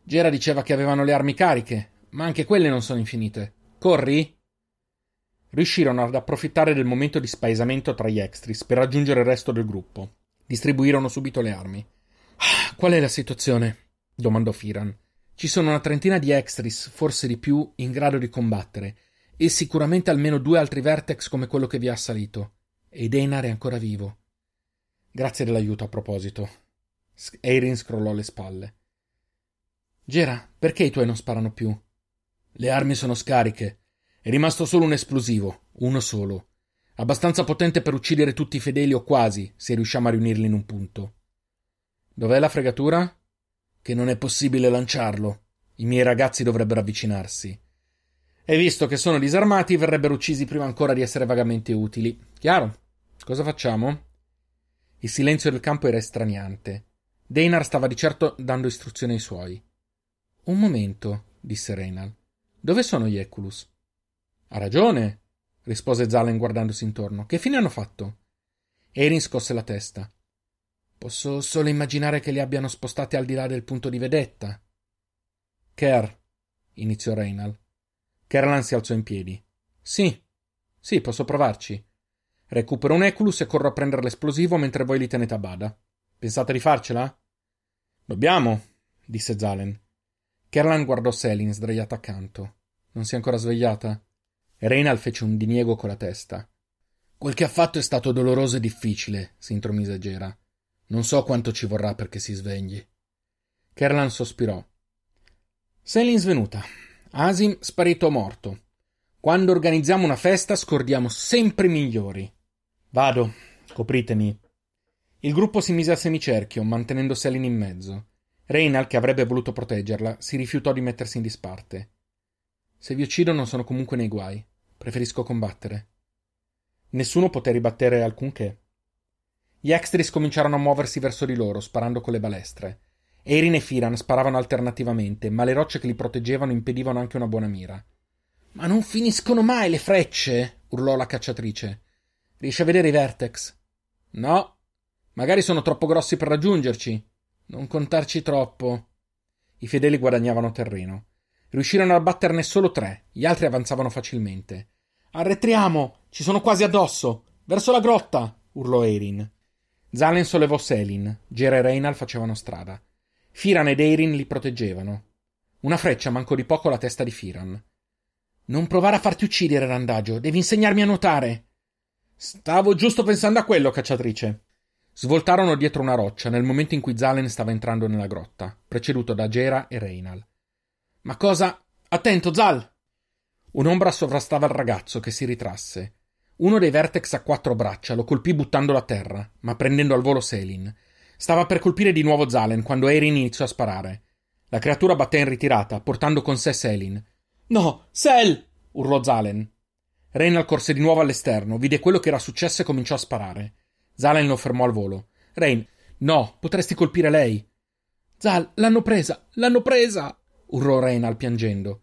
Gera diceva che avevano le armi cariche, ma anche quelle non sono infinite. Corri? riuscirono ad approfittare del momento di spaesamento tra gli extris per raggiungere il resto del gruppo. Distribuirono subito le armi. Ah, qual è la situazione? domandò Firan. Ci sono una trentina di extris, forse di più, in grado di combattere, e sicuramente almeno due altri vertex come quello che vi ha assalito. Ed Einar è ancora vivo. Grazie dell'aiuto a proposito. Eirin scrollò le spalle. Gera, perché i tuoi non sparano più? Le armi sono scariche. È rimasto solo un esplosivo, uno solo. Abbastanza potente per uccidere tutti i fedeli o quasi, se riusciamo a riunirli in un punto. Dov'è la fregatura? Che non è possibile lanciarlo. I miei ragazzi dovrebbero avvicinarsi. E visto che sono disarmati, verrebbero uccisi prima ancora di essere vagamente utili. Chiaro? Cosa facciamo? Il silenzio del campo era estraniante. Deinar stava di certo dando istruzioni ai suoi. Un momento, disse Reynal. Dove sono gli Eculus? Ha ragione, rispose Zalen guardandosi intorno. Che fine hanno fatto? Erin scosse la testa. Posso solo immaginare che li abbiano spostati al di là del punto di vedetta. Kerr, iniziò Reynal. Kerlan si alzò in piedi. Sì, sì, posso provarci. Recupero un Eculus e corro a prendere l'esplosivo mentre voi li tenete a bada. Pensate di farcela? Dobbiamo, disse Zalen. Kerlan guardò Selin sdraiata accanto. Non si è ancora svegliata? Reynal fece un diniego con la testa. Quel che ha fatto è stato doloroso e difficile, si intromise Gera. Non so quanto ci vorrà perché si svegli. Kerlan sospirò. Selin svenuta. Asim sparito morto. Quando organizziamo una festa scordiamo sempre i migliori. Vado, copritemi. Il gruppo si mise a semicerchio, mantenendo Selin in mezzo. Reynal, che avrebbe voluto proteggerla, si rifiutò di mettersi in disparte. Se vi uccidono sono comunque nei guai. Preferisco combattere. Nessuno poté ribattere alcunché. Gli extris cominciarono a muoversi verso di loro, sparando con le balestre. Erin e Firan sparavano alternativamente, ma le rocce che li proteggevano impedivano anche una buona mira. Ma non finiscono mai le frecce! urlò la cacciatrice. Riesci a vedere i vertex? No. Magari sono troppo grossi per raggiungerci. Non contarci troppo. I fedeli guadagnavano terreno. Riuscirono a batterne solo tre, gli altri avanzavano facilmente. Arretriamo! Ci sono quasi addosso! Verso la grotta! urlò Erin. Zalen sollevò Selin, Gera e Reynal facevano strada. Firan ed Eirin li proteggevano. Una freccia mancò di poco la testa di Firan. Non provare a farti uccidere, Randagio, devi insegnarmi a nuotare. Stavo giusto pensando a quello, cacciatrice. Svoltarono dietro una roccia nel momento in cui Zalen stava entrando nella grotta, preceduto da Gera e Reynal. Ma cosa? Attento, Zal! Un'ombra sovrastava il ragazzo che si ritrasse. Uno dei vertex a quattro braccia lo colpì buttandolo a terra, ma prendendo al volo Selin. Stava per colpire di nuovo Zalen quando Erin iniziò a sparare. La creatura batté in ritirata, portando con sé Selin. No, Sel! urlò Zalen. Reynal corse di nuovo all'esterno, vide quello che era successo e cominciò a sparare. Zalen lo fermò al volo. Rain, no, potresti colpire lei. Zal, l'hanno presa, l'hanno presa! urlò Reynal piangendo.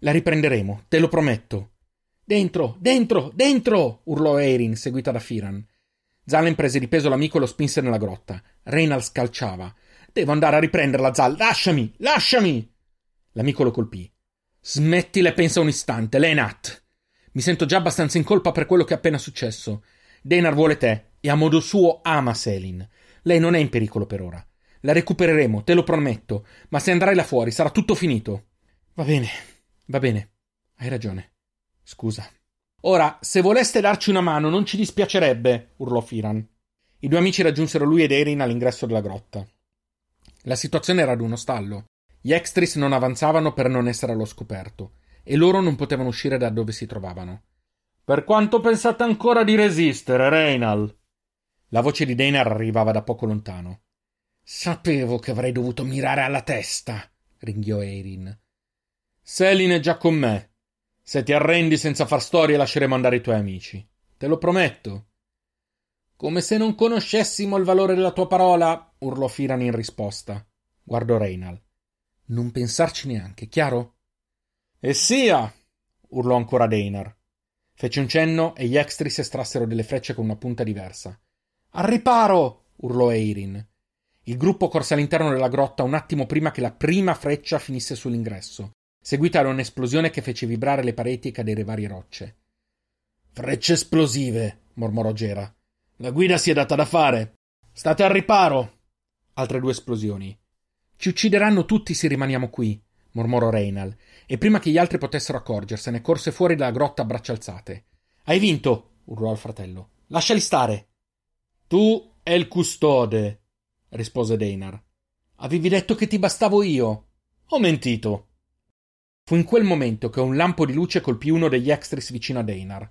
La riprenderemo, te lo prometto. Dentro, dentro, dentro! urlò Erin, seguita da Firan. Zalen prese di peso l'amico e lo spinse nella grotta. Reynal scalciava. Devo andare a riprenderla, Zal. Lasciami, lasciami! L'amico lo colpì. Smettila e pensa un istante, Lenat. Mi sento già abbastanza in colpa per quello che è appena successo. Denar vuole te e a modo suo ama Selin. Lei non è in pericolo per ora. La recupereremo, te lo prometto, ma se andrai là fuori sarà tutto finito. Va bene, va bene. Hai ragione. Scusa. Ora, se voleste darci una mano, non ci dispiacerebbe, urlò Firan. I due amici raggiunsero lui ed Erin all'ingresso della grotta. La situazione era ad uno stallo. Gli extris non avanzavano per non essere allo scoperto, e loro non potevano uscire da dove si trovavano. Per quanto pensate ancora di resistere, Reynal? La voce di Deinar arrivava da poco lontano. Sapevo che avrei dovuto mirare alla testa, ringhiò Erin. Selin è già con me, se ti arrendi senza far storie, lasceremo andare i tuoi amici. Te lo prometto. Come se non conoscessimo il valore della tua parola, urlò Firan in risposta. Guardò Reynal. Non pensarci neanche, chiaro? E sia! urlò ancora Deinar. Fece un cenno e gli extris estrassero delle frecce con una punta diversa. Al riparo! urlò Eirin. Il gruppo corse all'interno della grotta un attimo prima che la prima freccia finisse sull'ingresso seguita da un'esplosione che fece vibrare le pareti e cadere varie rocce. Frecce esplosive, mormorò Gera. La guida si è data da fare. State al riparo. Altre due esplosioni. Ci uccideranno tutti se rimaniamo qui, mormorò Reynal, e prima che gli altri potessero accorgersene, corse fuori dalla grotta a braccia alzate. Hai vinto, urlò al fratello. Lasciali stare. Tu e il custode, rispose Deinar. Avevi detto che ti bastavo io. Ho mentito. Fu in quel momento che un lampo di luce colpì uno degli extris vicino a Deinar.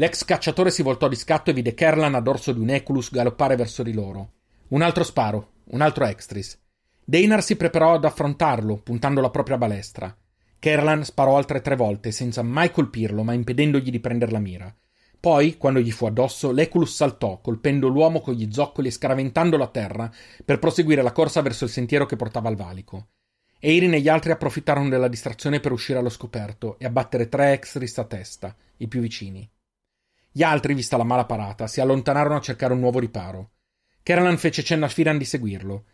L'ex cacciatore si voltò di scatto e vide Kerlan a dorso di un Eculus galoppare verso di loro. Un altro sparo, un altro extris. Deinar si preparò ad affrontarlo, puntando la propria balestra. Kerlan sparò altre tre volte senza mai colpirlo, ma impedendogli di prendere la mira. Poi, quando gli fu addosso, l'Eculus saltò, colpendo l'uomo con gli zoccoli e scaraventandolo a terra per proseguire la corsa verso il sentiero che portava al valico. Eirin e gli altri approfittarono della distrazione per uscire allo scoperto e abbattere tre extris a testa, i più vicini. Gli altri, vista la mala parata, si allontanarono a cercare un nuovo riparo. Kerlan fece cenno a Firan di seguirlo.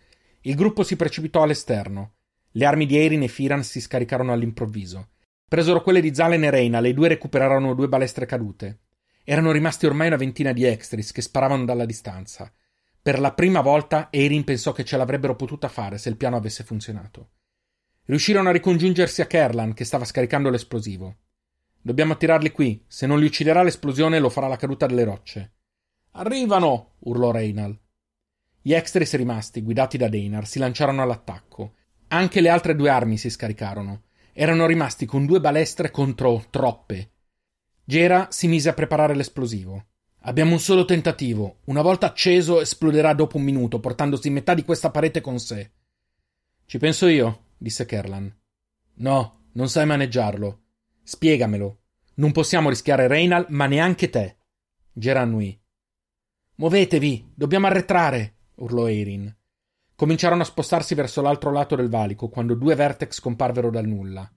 Il gruppo si precipitò all'esterno. Le armi di Eirin e Firan si scaricarono all'improvviso. Presero quelle di Zalen e Reina, le due recuperarono due balestre cadute. Erano rimasti ormai una ventina di extris che sparavano dalla distanza. Per la prima volta Eirin pensò che ce l'avrebbero potuta fare se il piano avesse funzionato. Riuscirono a ricongiungersi a Kerlan che stava scaricando l'esplosivo. Dobbiamo attirarli qui. Se non li ucciderà l'esplosione lo farà la caduta delle rocce. Arrivano! urlò Reynal. Gli extris rimasti, guidati da Deinar, si lanciarono all'attacco. Anche le altre due armi si scaricarono. Erano rimasti con due balestre contro troppe. Gera si mise a preparare l'esplosivo. Abbiamo un solo tentativo. Una volta acceso, esploderà dopo un minuto, portandosi metà di questa parete con sé. Ci penso io, disse Kerlan. No, non sai maneggiarlo. Spiegamelo. Non possiamo rischiare Reynal, ma neanche te. Gera annui. Muovetevi, dobbiamo arretrare, urlò Erin. Cominciarono a spostarsi verso l'altro lato del valico quando due vertex comparvero dal nulla.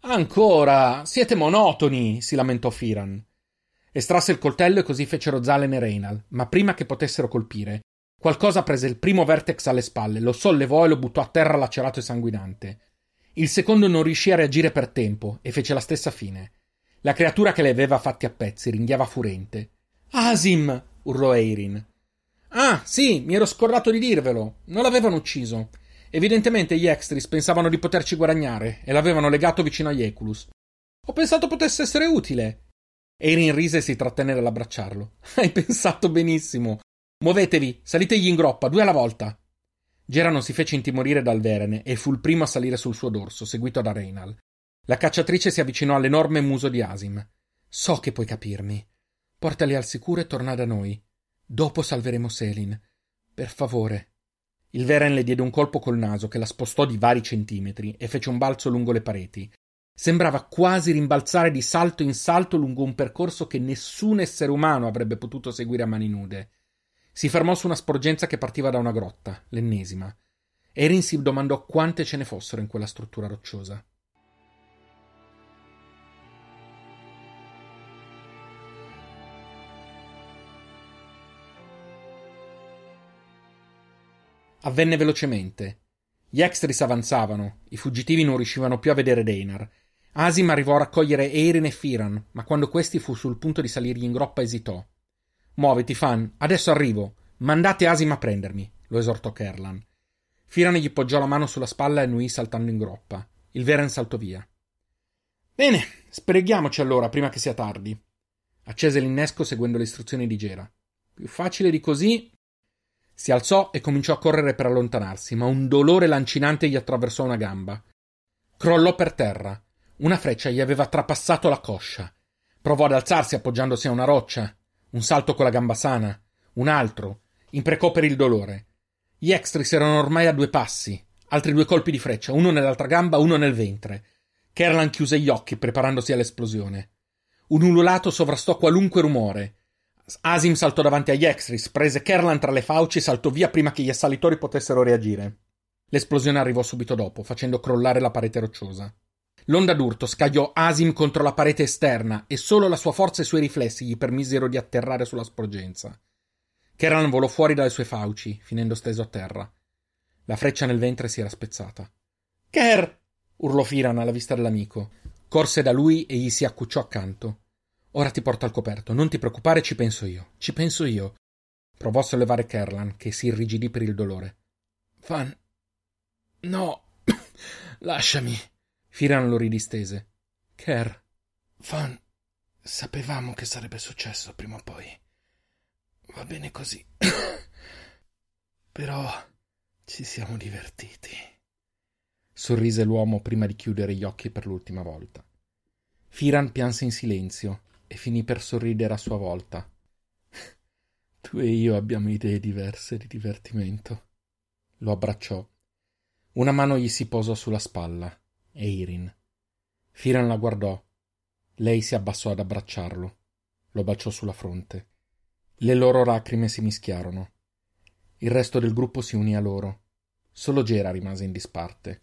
Ancora! Siete monotoni! si lamentò Firan. Estrasse il coltello e così fecero Zalen e Reynal, ma prima che potessero colpire, qualcosa prese il primo vertex alle spalle, lo sollevò e lo buttò a terra lacerato e sanguinante. Il secondo non riuscì a reagire per tempo e fece la stessa fine. La creatura che le aveva fatti a pezzi ringhiava furente. Asim! urlò Eirin. Ah, sì, mi ero scordato di dirvelo. Non l'avevano ucciso. Evidentemente gli Extris pensavano di poterci guadagnare e l'avevano legato vicino agli Eculus. Ho pensato potesse essere utile. Erin rise e si trattenne dall'abbracciarlo. Hai pensato benissimo. Muovetevi, salitegli in groppa, due alla volta. Gera non si fece intimorire dal Verene e fu il primo a salire sul suo dorso, seguito da Reynal. La cacciatrice si avvicinò all'enorme muso di Asim. So che puoi capirmi. Portali al sicuro e torna da noi. Dopo salveremo Selin. Per favore. Il Veren le diede un colpo col naso che la spostò di vari centimetri e fece un balzo lungo le pareti. Sembrava quasi rimbalzare di salto in salto lungo un percorso che nessun essere umano avrebbe potuto seguire a mani nude. Si fermò su una sporgenza che partiva da una grotta, l'ennesima. Erin si domandò quante ce ne fossero in quella struttura rocciosa. Avvenne velocemente. Gli extris avanzavano, i fuggitivi non riuscivano più a vedere Deinar. Asim arrivò a raccogliere Erin e Firan, ma quando questi fu sul punto di salirgli in groppa esitò. Muoviti, Fan, adesso arrivo. Mandate Asim a prendermi, lo esortò Kerlan. Firan gli poggiò la mano sulla spalla e annui saltando in groppa. Il Veren saltò via. Bene, spreghiamoci allora, prima che sia tardi. Accese l'innesco seguendo le istruzioni di Gera. Più facile di così si alzò e cominciò a correre per allontanarsi, ma un dolore lancinante gli attraversò una gamba. Crollò per terra. Una freccia gli aveva trapassato la coscia. Provò ad alzarsi appoggiandosi a una roccia. Un salto con la gamba sana. Un altro. Imprecò per il dolore. Gli extris erano ormai a due passi. Altri due colpi di freccia, uno nell'altra gamba, uno nel ventre. Kerlan chiuse gli occhi preparandosi all'esplosione. Un ululato sovrastò qualunque rumore. Asim saltò davanti agli Extris, prese Kerlan tra le fauci e saltò via prima che gli assalitori potessero reagire. L'esplosione arrivò subito dopo, facendo crollare la parete rocciosa. L'onda d'urto scagliò Asim contro la parete esterna e solo la sua forza e i suoi riflessi gli permisero di atterrare sulla sporgenza. Kerlan volò fuori dalle sue fauci, finendo steso a terra. La freccia nel ventre si era spezzata. Ker! urlò Firan alla vista dell'amico. Corse da lui e gli si accucciò accanto. Ora ti porto al coperto. Non ti preoccupare, ci penso io. Ci penso io. Provò a sollevare Kerlan, che si irrigidì per il dolore. Fan. No. Lasciami. Firan lo ridistese. Ker. Fan. Sapevamo che sarebbe successo prima o poi. Va bene così. Però ci siamo divertiti. Sorrise l'uomo prima di chiudere gli occhi per l'ultima volta. Firan pianse in silenzio e finì per sorridere a sua volta. Tu e io abbiamo idee diverse di divertimento. Lo abbracciò. Una mano gli si posò sulla spalla. Eirin. Firan la guardò. Lei si abbassò ad abbracciarlo. Lo baciò sulla fronte. Le loro lacrime si mischiarono. Il resto del gruppo si unì a loro. Solo Gera rimase in disparte.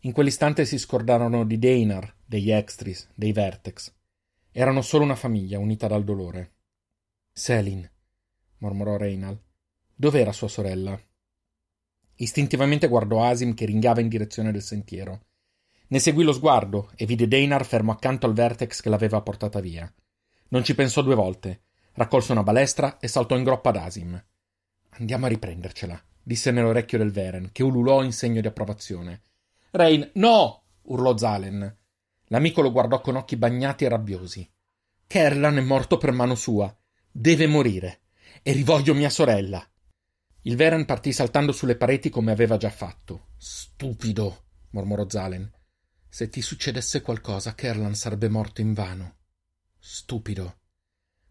In quell'istante si scordarono di Deinar, degli Extris, dei Vertex. Erano solo una famiglia unita dal dolore. Selin, mormorò Reynal. Dov'era sua sorella? Istintivamente guardò Asim che ringhiava in direzione del sentiero. Ne seguì lo sguardo e vide Deinar fermo accanto al Vertex che l'aveva portata via. Non ci pensò due volte. Raccolse una balestra e saltò in groppa ad Asim. Andiamo a riprendercela, disse nell'orecchio del Veren, che ululò in segno di approvazione. Rain, no! urlò Zalen. L'amico lo guardò con occhi bagnati e rabbiosi. Kerlan è morto per mano sua. Deve morire. E rivoglio mia sorella. Il Veren partì saltando sulle pareti come aveva già fatto. Stupido, mormorò Zalen. Se ti succedesse qualcosa, Kerlan sarebbe morto invano. Stupido.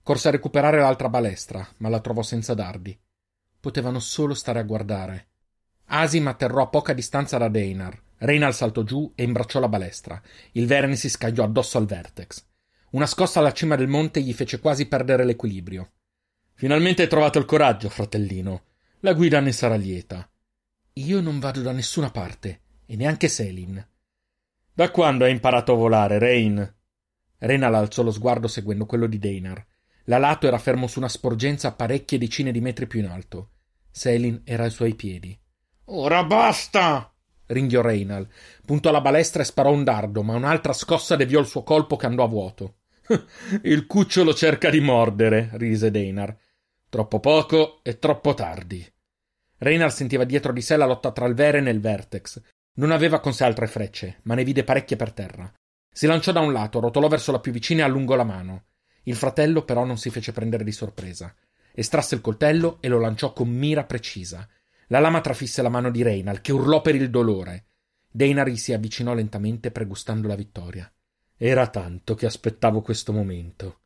Corse a recuperare l'altra balestra, ma la trovò senza dardi. Potevano solo stare a guardare. Asim atterrò a poca distanza da Deinar. Reynal saltò giù e imbracciò la balestra. Il Veren si scagliò addosso al Vertex. Una scossa alla cima del monte gli fece quasi perdere l'equilibrio. Finalmente hai trovato il coraggio, fratellino. La guida ne sarà lieta. Io non vado da nessuna parte, e neanche Selin. Da quando hai imparato a volare, Rain? Renal alzò lo sguardo seguendo quello di Deinar. L'alato era fermo su una sporgenza parecchie decine di metri più in alto. Selin era ai suoi piedi. Ora basta! ringhiò Reynal. Puntò la balestra e sparò un dardo, ma un'altra scossa deviò il suo colpo che andò a vuoto. il cucciolo cerca di mordere, rise Deinar. Troppo poco e troppo tardi. Reynal sentiva dietro di sé la lotta tra il Veren e il Vertex. Non aveva con sé altre frecce, ma ne vide parecchie per terra. Si lanciò da un lato, rotolò verso la più vicina e allungò la mano. Il fratello però non si fece prendere di sorpresa. Estrasse il coltello e lo lanciò con mira precisa. La lama trafisse la mano di Reynal, che urlò per il dolore. Deinari si avvicinò lentamente, pregustando la vittoria. Era tanto che aspettavo questo momento.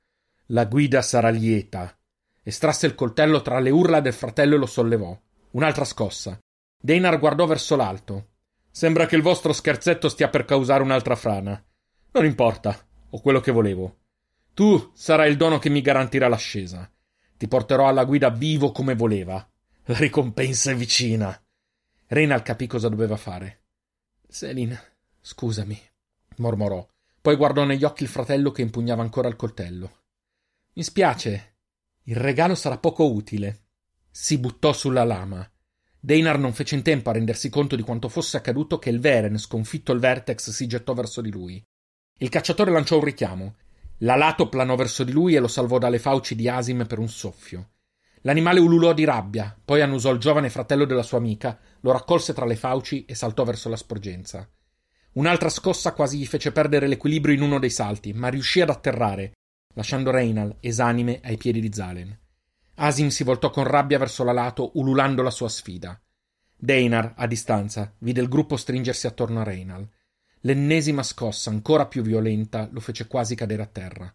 La guida sarà lieta. Estrasse il coltello tra le urla del fratello e lo sollevò. Un'altra scossa. Deinar guardò verso l'alto. Sembra che il vostro scherzetto stia per causare un'altra frana. Non importa, ho quello che volevo. Tu sarai il dono che mi garantirà l'ascesa. Ti porterò alla guida vivo come voleva. La ricompensa è vicina. Reynal capì cosa doveva fare. Selin, scusami, mormorò. Poi guardò negli occhi il fratello che impugnava ancora il coltello. Mi spiace. Il regalo sarà poco utile. Si buttò sulla lama. Deinar non fece in tempo a rendersi conto di quanto fosse accaduto che il Veren, sconfitto il Vertex, si gettò verso di lui. Il cacciatore lanciò un richiamo. L'alato planò verso di lui e lo salvò dalle fauci di Asim per un soffio. L'animale ululò di rabbia, poi annusò il giovane fratello della sua amica, lo raccolse tra le fauci e saltò verso la sporgenza. Un'altra scossa quasi gli fece perdere l'equilibrio in uno dei salti, ma riuscì ad atterrare, lasciando Reynal esanime ai piedi di Zalen. Asim si voltò con rabbia verso l'alato, ululando la sua sfida. Deinar, a distanza, vide il gruppo stringersi attorno a Reynal. L'ennesima scossa, ancora più violenta, lo fece quasi cadere a terra.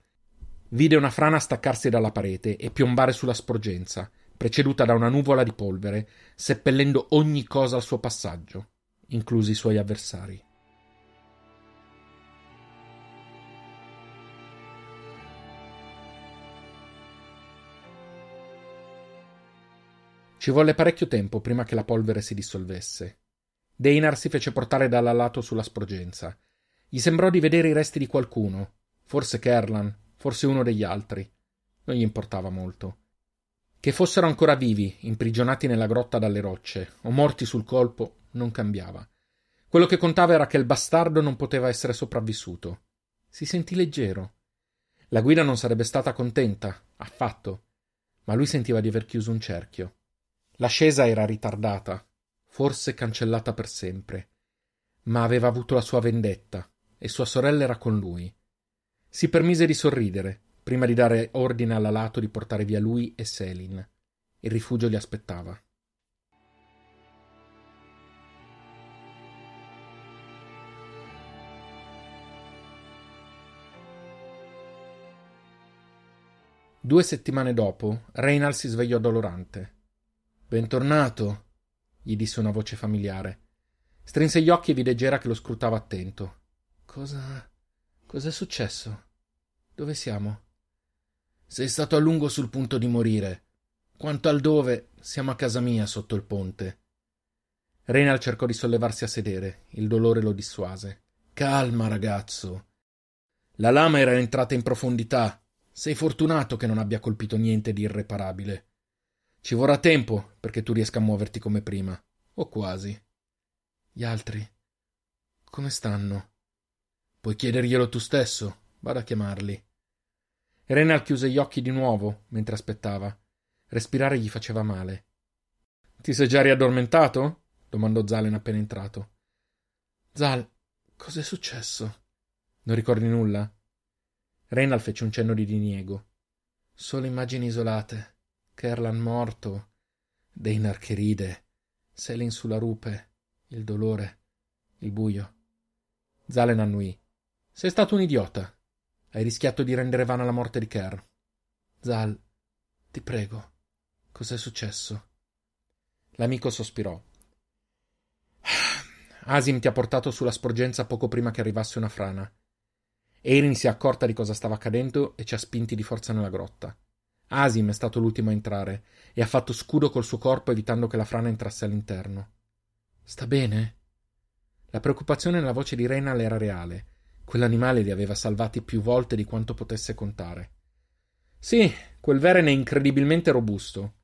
Vide una frana staccarsi dalla parete e piombare sulla sporgenza, preceduta da una nuvola di polvere, seppellendo ogni cosa al suo passaggio, inclusi i suoi avversari. Ci volle parecchio tempo prima che la polvere si dissolvesse. Deinar si fece portare dall'alato sulla sporgenza. Gli sembrò di vedere i resti di qualcuno, forse Kerlan, forse uno degli altri. Non gli importava molto. Che fossero ancora vivi, imprigionati nella grotta dalle rocce, o morti sul colpo, non cambiava. Quello che contava era che il bastardo non poteva essere sopravvissuto. Si sentì leggero. La guida non sarebbe stata contenta, affatto, ma lui sentiva di aver chiuso un cerchio. L'ascesa era ritardata, forse cancellata per sempre. Ma aveva avuto la sua vendetta e sua sorella era con lui. Si permise di sorridere prima di dare ordine all'alato di portare via lui e Selin. Il rifugio li aspettava. Due settimane dopo, Reynald si svegliò dolorante. Bentornato, gli disse una voce familiare. Strinse gli occhi e vide Gera che lo scrutava attento. Cosa. Cos'è successo? Dove siamo? Sei stato a lungo sul punto di morire. Quanto al dove, siamo a casa mia sotto il ponte. Reynal cercò di sollevarsi a sedere. Il dolore lo dissuase. Calma, ragazzo. La lama era entrata in profondità. Sei fortunato che non abbia colpito niente di irreparabile. Ci vorrà tempo perché tu riesca a muoverti come prima. O quasi. Gli altri. Come stanno? Puoi chiederglielo tu stesso. Vado a chiamarli. Renal chiuse gli occhi di nuovo mentre aspettava. Respirare gli faceva male. Ti sei già riaddormentato? domandò Zalen appena entrato. Zal, cos'è successo? Non ricordi nulla? Renal fece un cenno di diniego. Solo immagini isolate. Kerlan morto. Deinar che ride. Selin sulla rupe. Il dolore. Il buio. Zalen annui. Sei stato un idiota. Hai rischiato di rendere vana la morte di Kerr. Zal, ti prego, cos'è successo? L'amico sospirò. Asim ti ha portato sulla sporgenza poco prima che arrivasse una frana. Erin si è accorta di cosa stava accadendo e ci ha spinti di forza nella grotta. Asim è stato l'ultimo a entrare e ha fatto scudo col suo corpo evitando che la frana entrasse all'interno. Sta bene? La preoccupazione nella voce di Reynal era reale Quell'animale li aveva salvati più volte di quanto potesse contare. Sì, quel verene è incredibilmente robusto.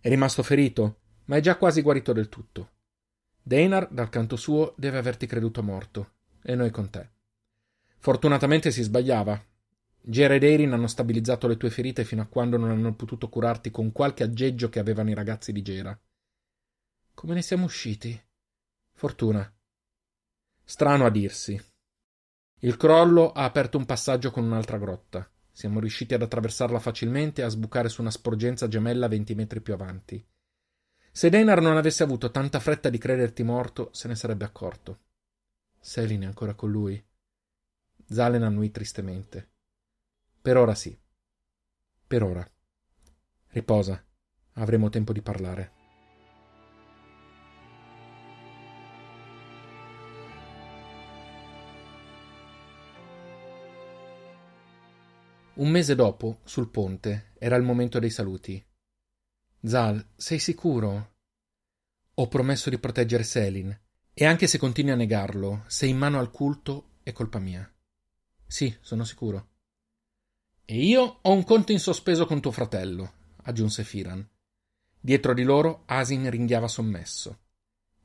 È rimasto ferito, ma è già quasi guarito del tutto. Deinar, dal canto suo, deve averti creduto morto, e noi con te. Fortunatamente si sbagliava. Gera ed Erin hanno stabilizzato le tue ferite fino a quando non hanno potuto curarti con qualche aggeggio che avevano i ragazzi di Gera. Come ne siamo usciti? Fortuna. Strano a dirsi, il crollo ha aperto un passaggio con un'altra grotta. Siamo riusciti ad attraversarla facilmente e a sbucare su una sporgenza gemella venti metri più avanti. Se Denar non avesse avuto tanta fretta di crederti morto, se ne sarebbe accorto. Selin è ancora con lui. Zalen annui tristemente. Per ora sì. Per ora. Riposa. Avremo tempo di parlare. Un mese dopo, sul ponte, era il momento dei saluti. Zal, sei sicuro? Ho promesso di proteggere Selin, e anche se continui a negarlo, sei in mano al culto, è colpa mia. Sì, sono sicuro. E io ho un conto in sospeso con tuo fratello, aggiunse Firan. Dietro di loro Asin ringhiava sommesso.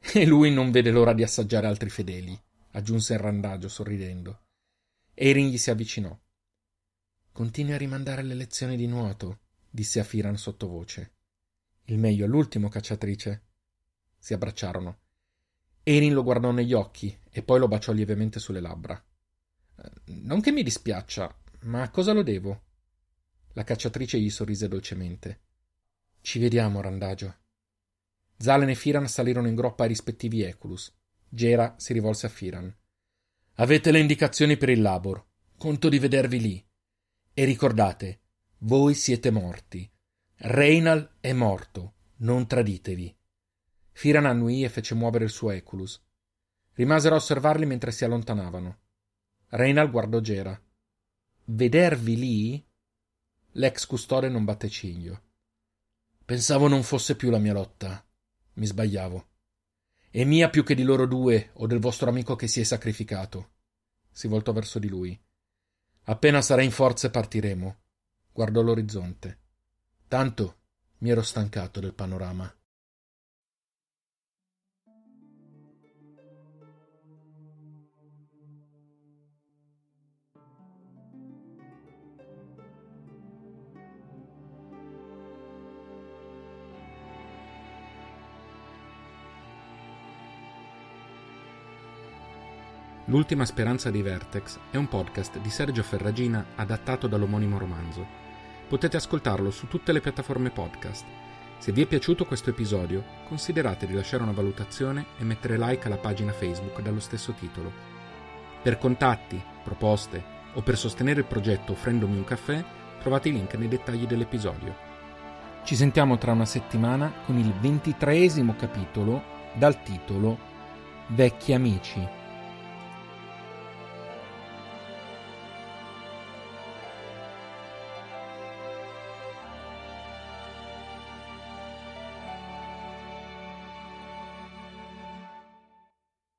E lui non vede l'ora di assaggiare altri fedeli, aggiunse il randagio sorridendo. Erin gli si avvicinò. Continui a rimandare le lezioni di nuoto, disse a Firan sottovoce. Il meglio all'ultimo, cacciatrice. Si abbracciarono. Erin lo guardò negli occhi e poi lo baciò lievemente sulle labbra. Eh, non che mi dispiaccia, ma a cosa lo devo? La cacciatrice gli sorrise dolcemente. Ci vediamo, Randagio. Zalen e Firan salirono in groppa ai rispettivi Eculus. Gera si rivolse a Firan. Avete le indicazioni per il labor. Conto di vedervi lì. E ricordate, voi siete morti. Reynal è morto, non traditevi. Firan annuì e fece muovere il suo Eculus. Rimasero a osservarli mentre si allontanavano. Reynal guardò Gera. Vedervi lì? L'ex custode non batte ciglio. Pensavo non fosse più la mia lotta. Mi sbagliavo. È mia più che di loro due o del vostro amico che si è sacrificato. Si voltò verso di lui. Appena sarai in forze partiremo. Guardò l'orizzonte. Tanto mi ero stancato del panorama. L'ultima speranza di Vertex è un podcast di Sergio Ferragina adattato dall'omonimo romanzo. Potete ascoltarlo su tutte le piattaforme podcast. Se vi è piaciuto questo episodio, considerate di lasciare una valutazione e mettere like alla pagina Facebook dallo stesso titolo. Per contatti, proposte o per sostenere il progetto offrendomi un caffè, trovate i link nei dettagli dell'episodio. Ci sentiamo tra una settimana con il ventitreesimo capitolo dal titolo Vecchi amici.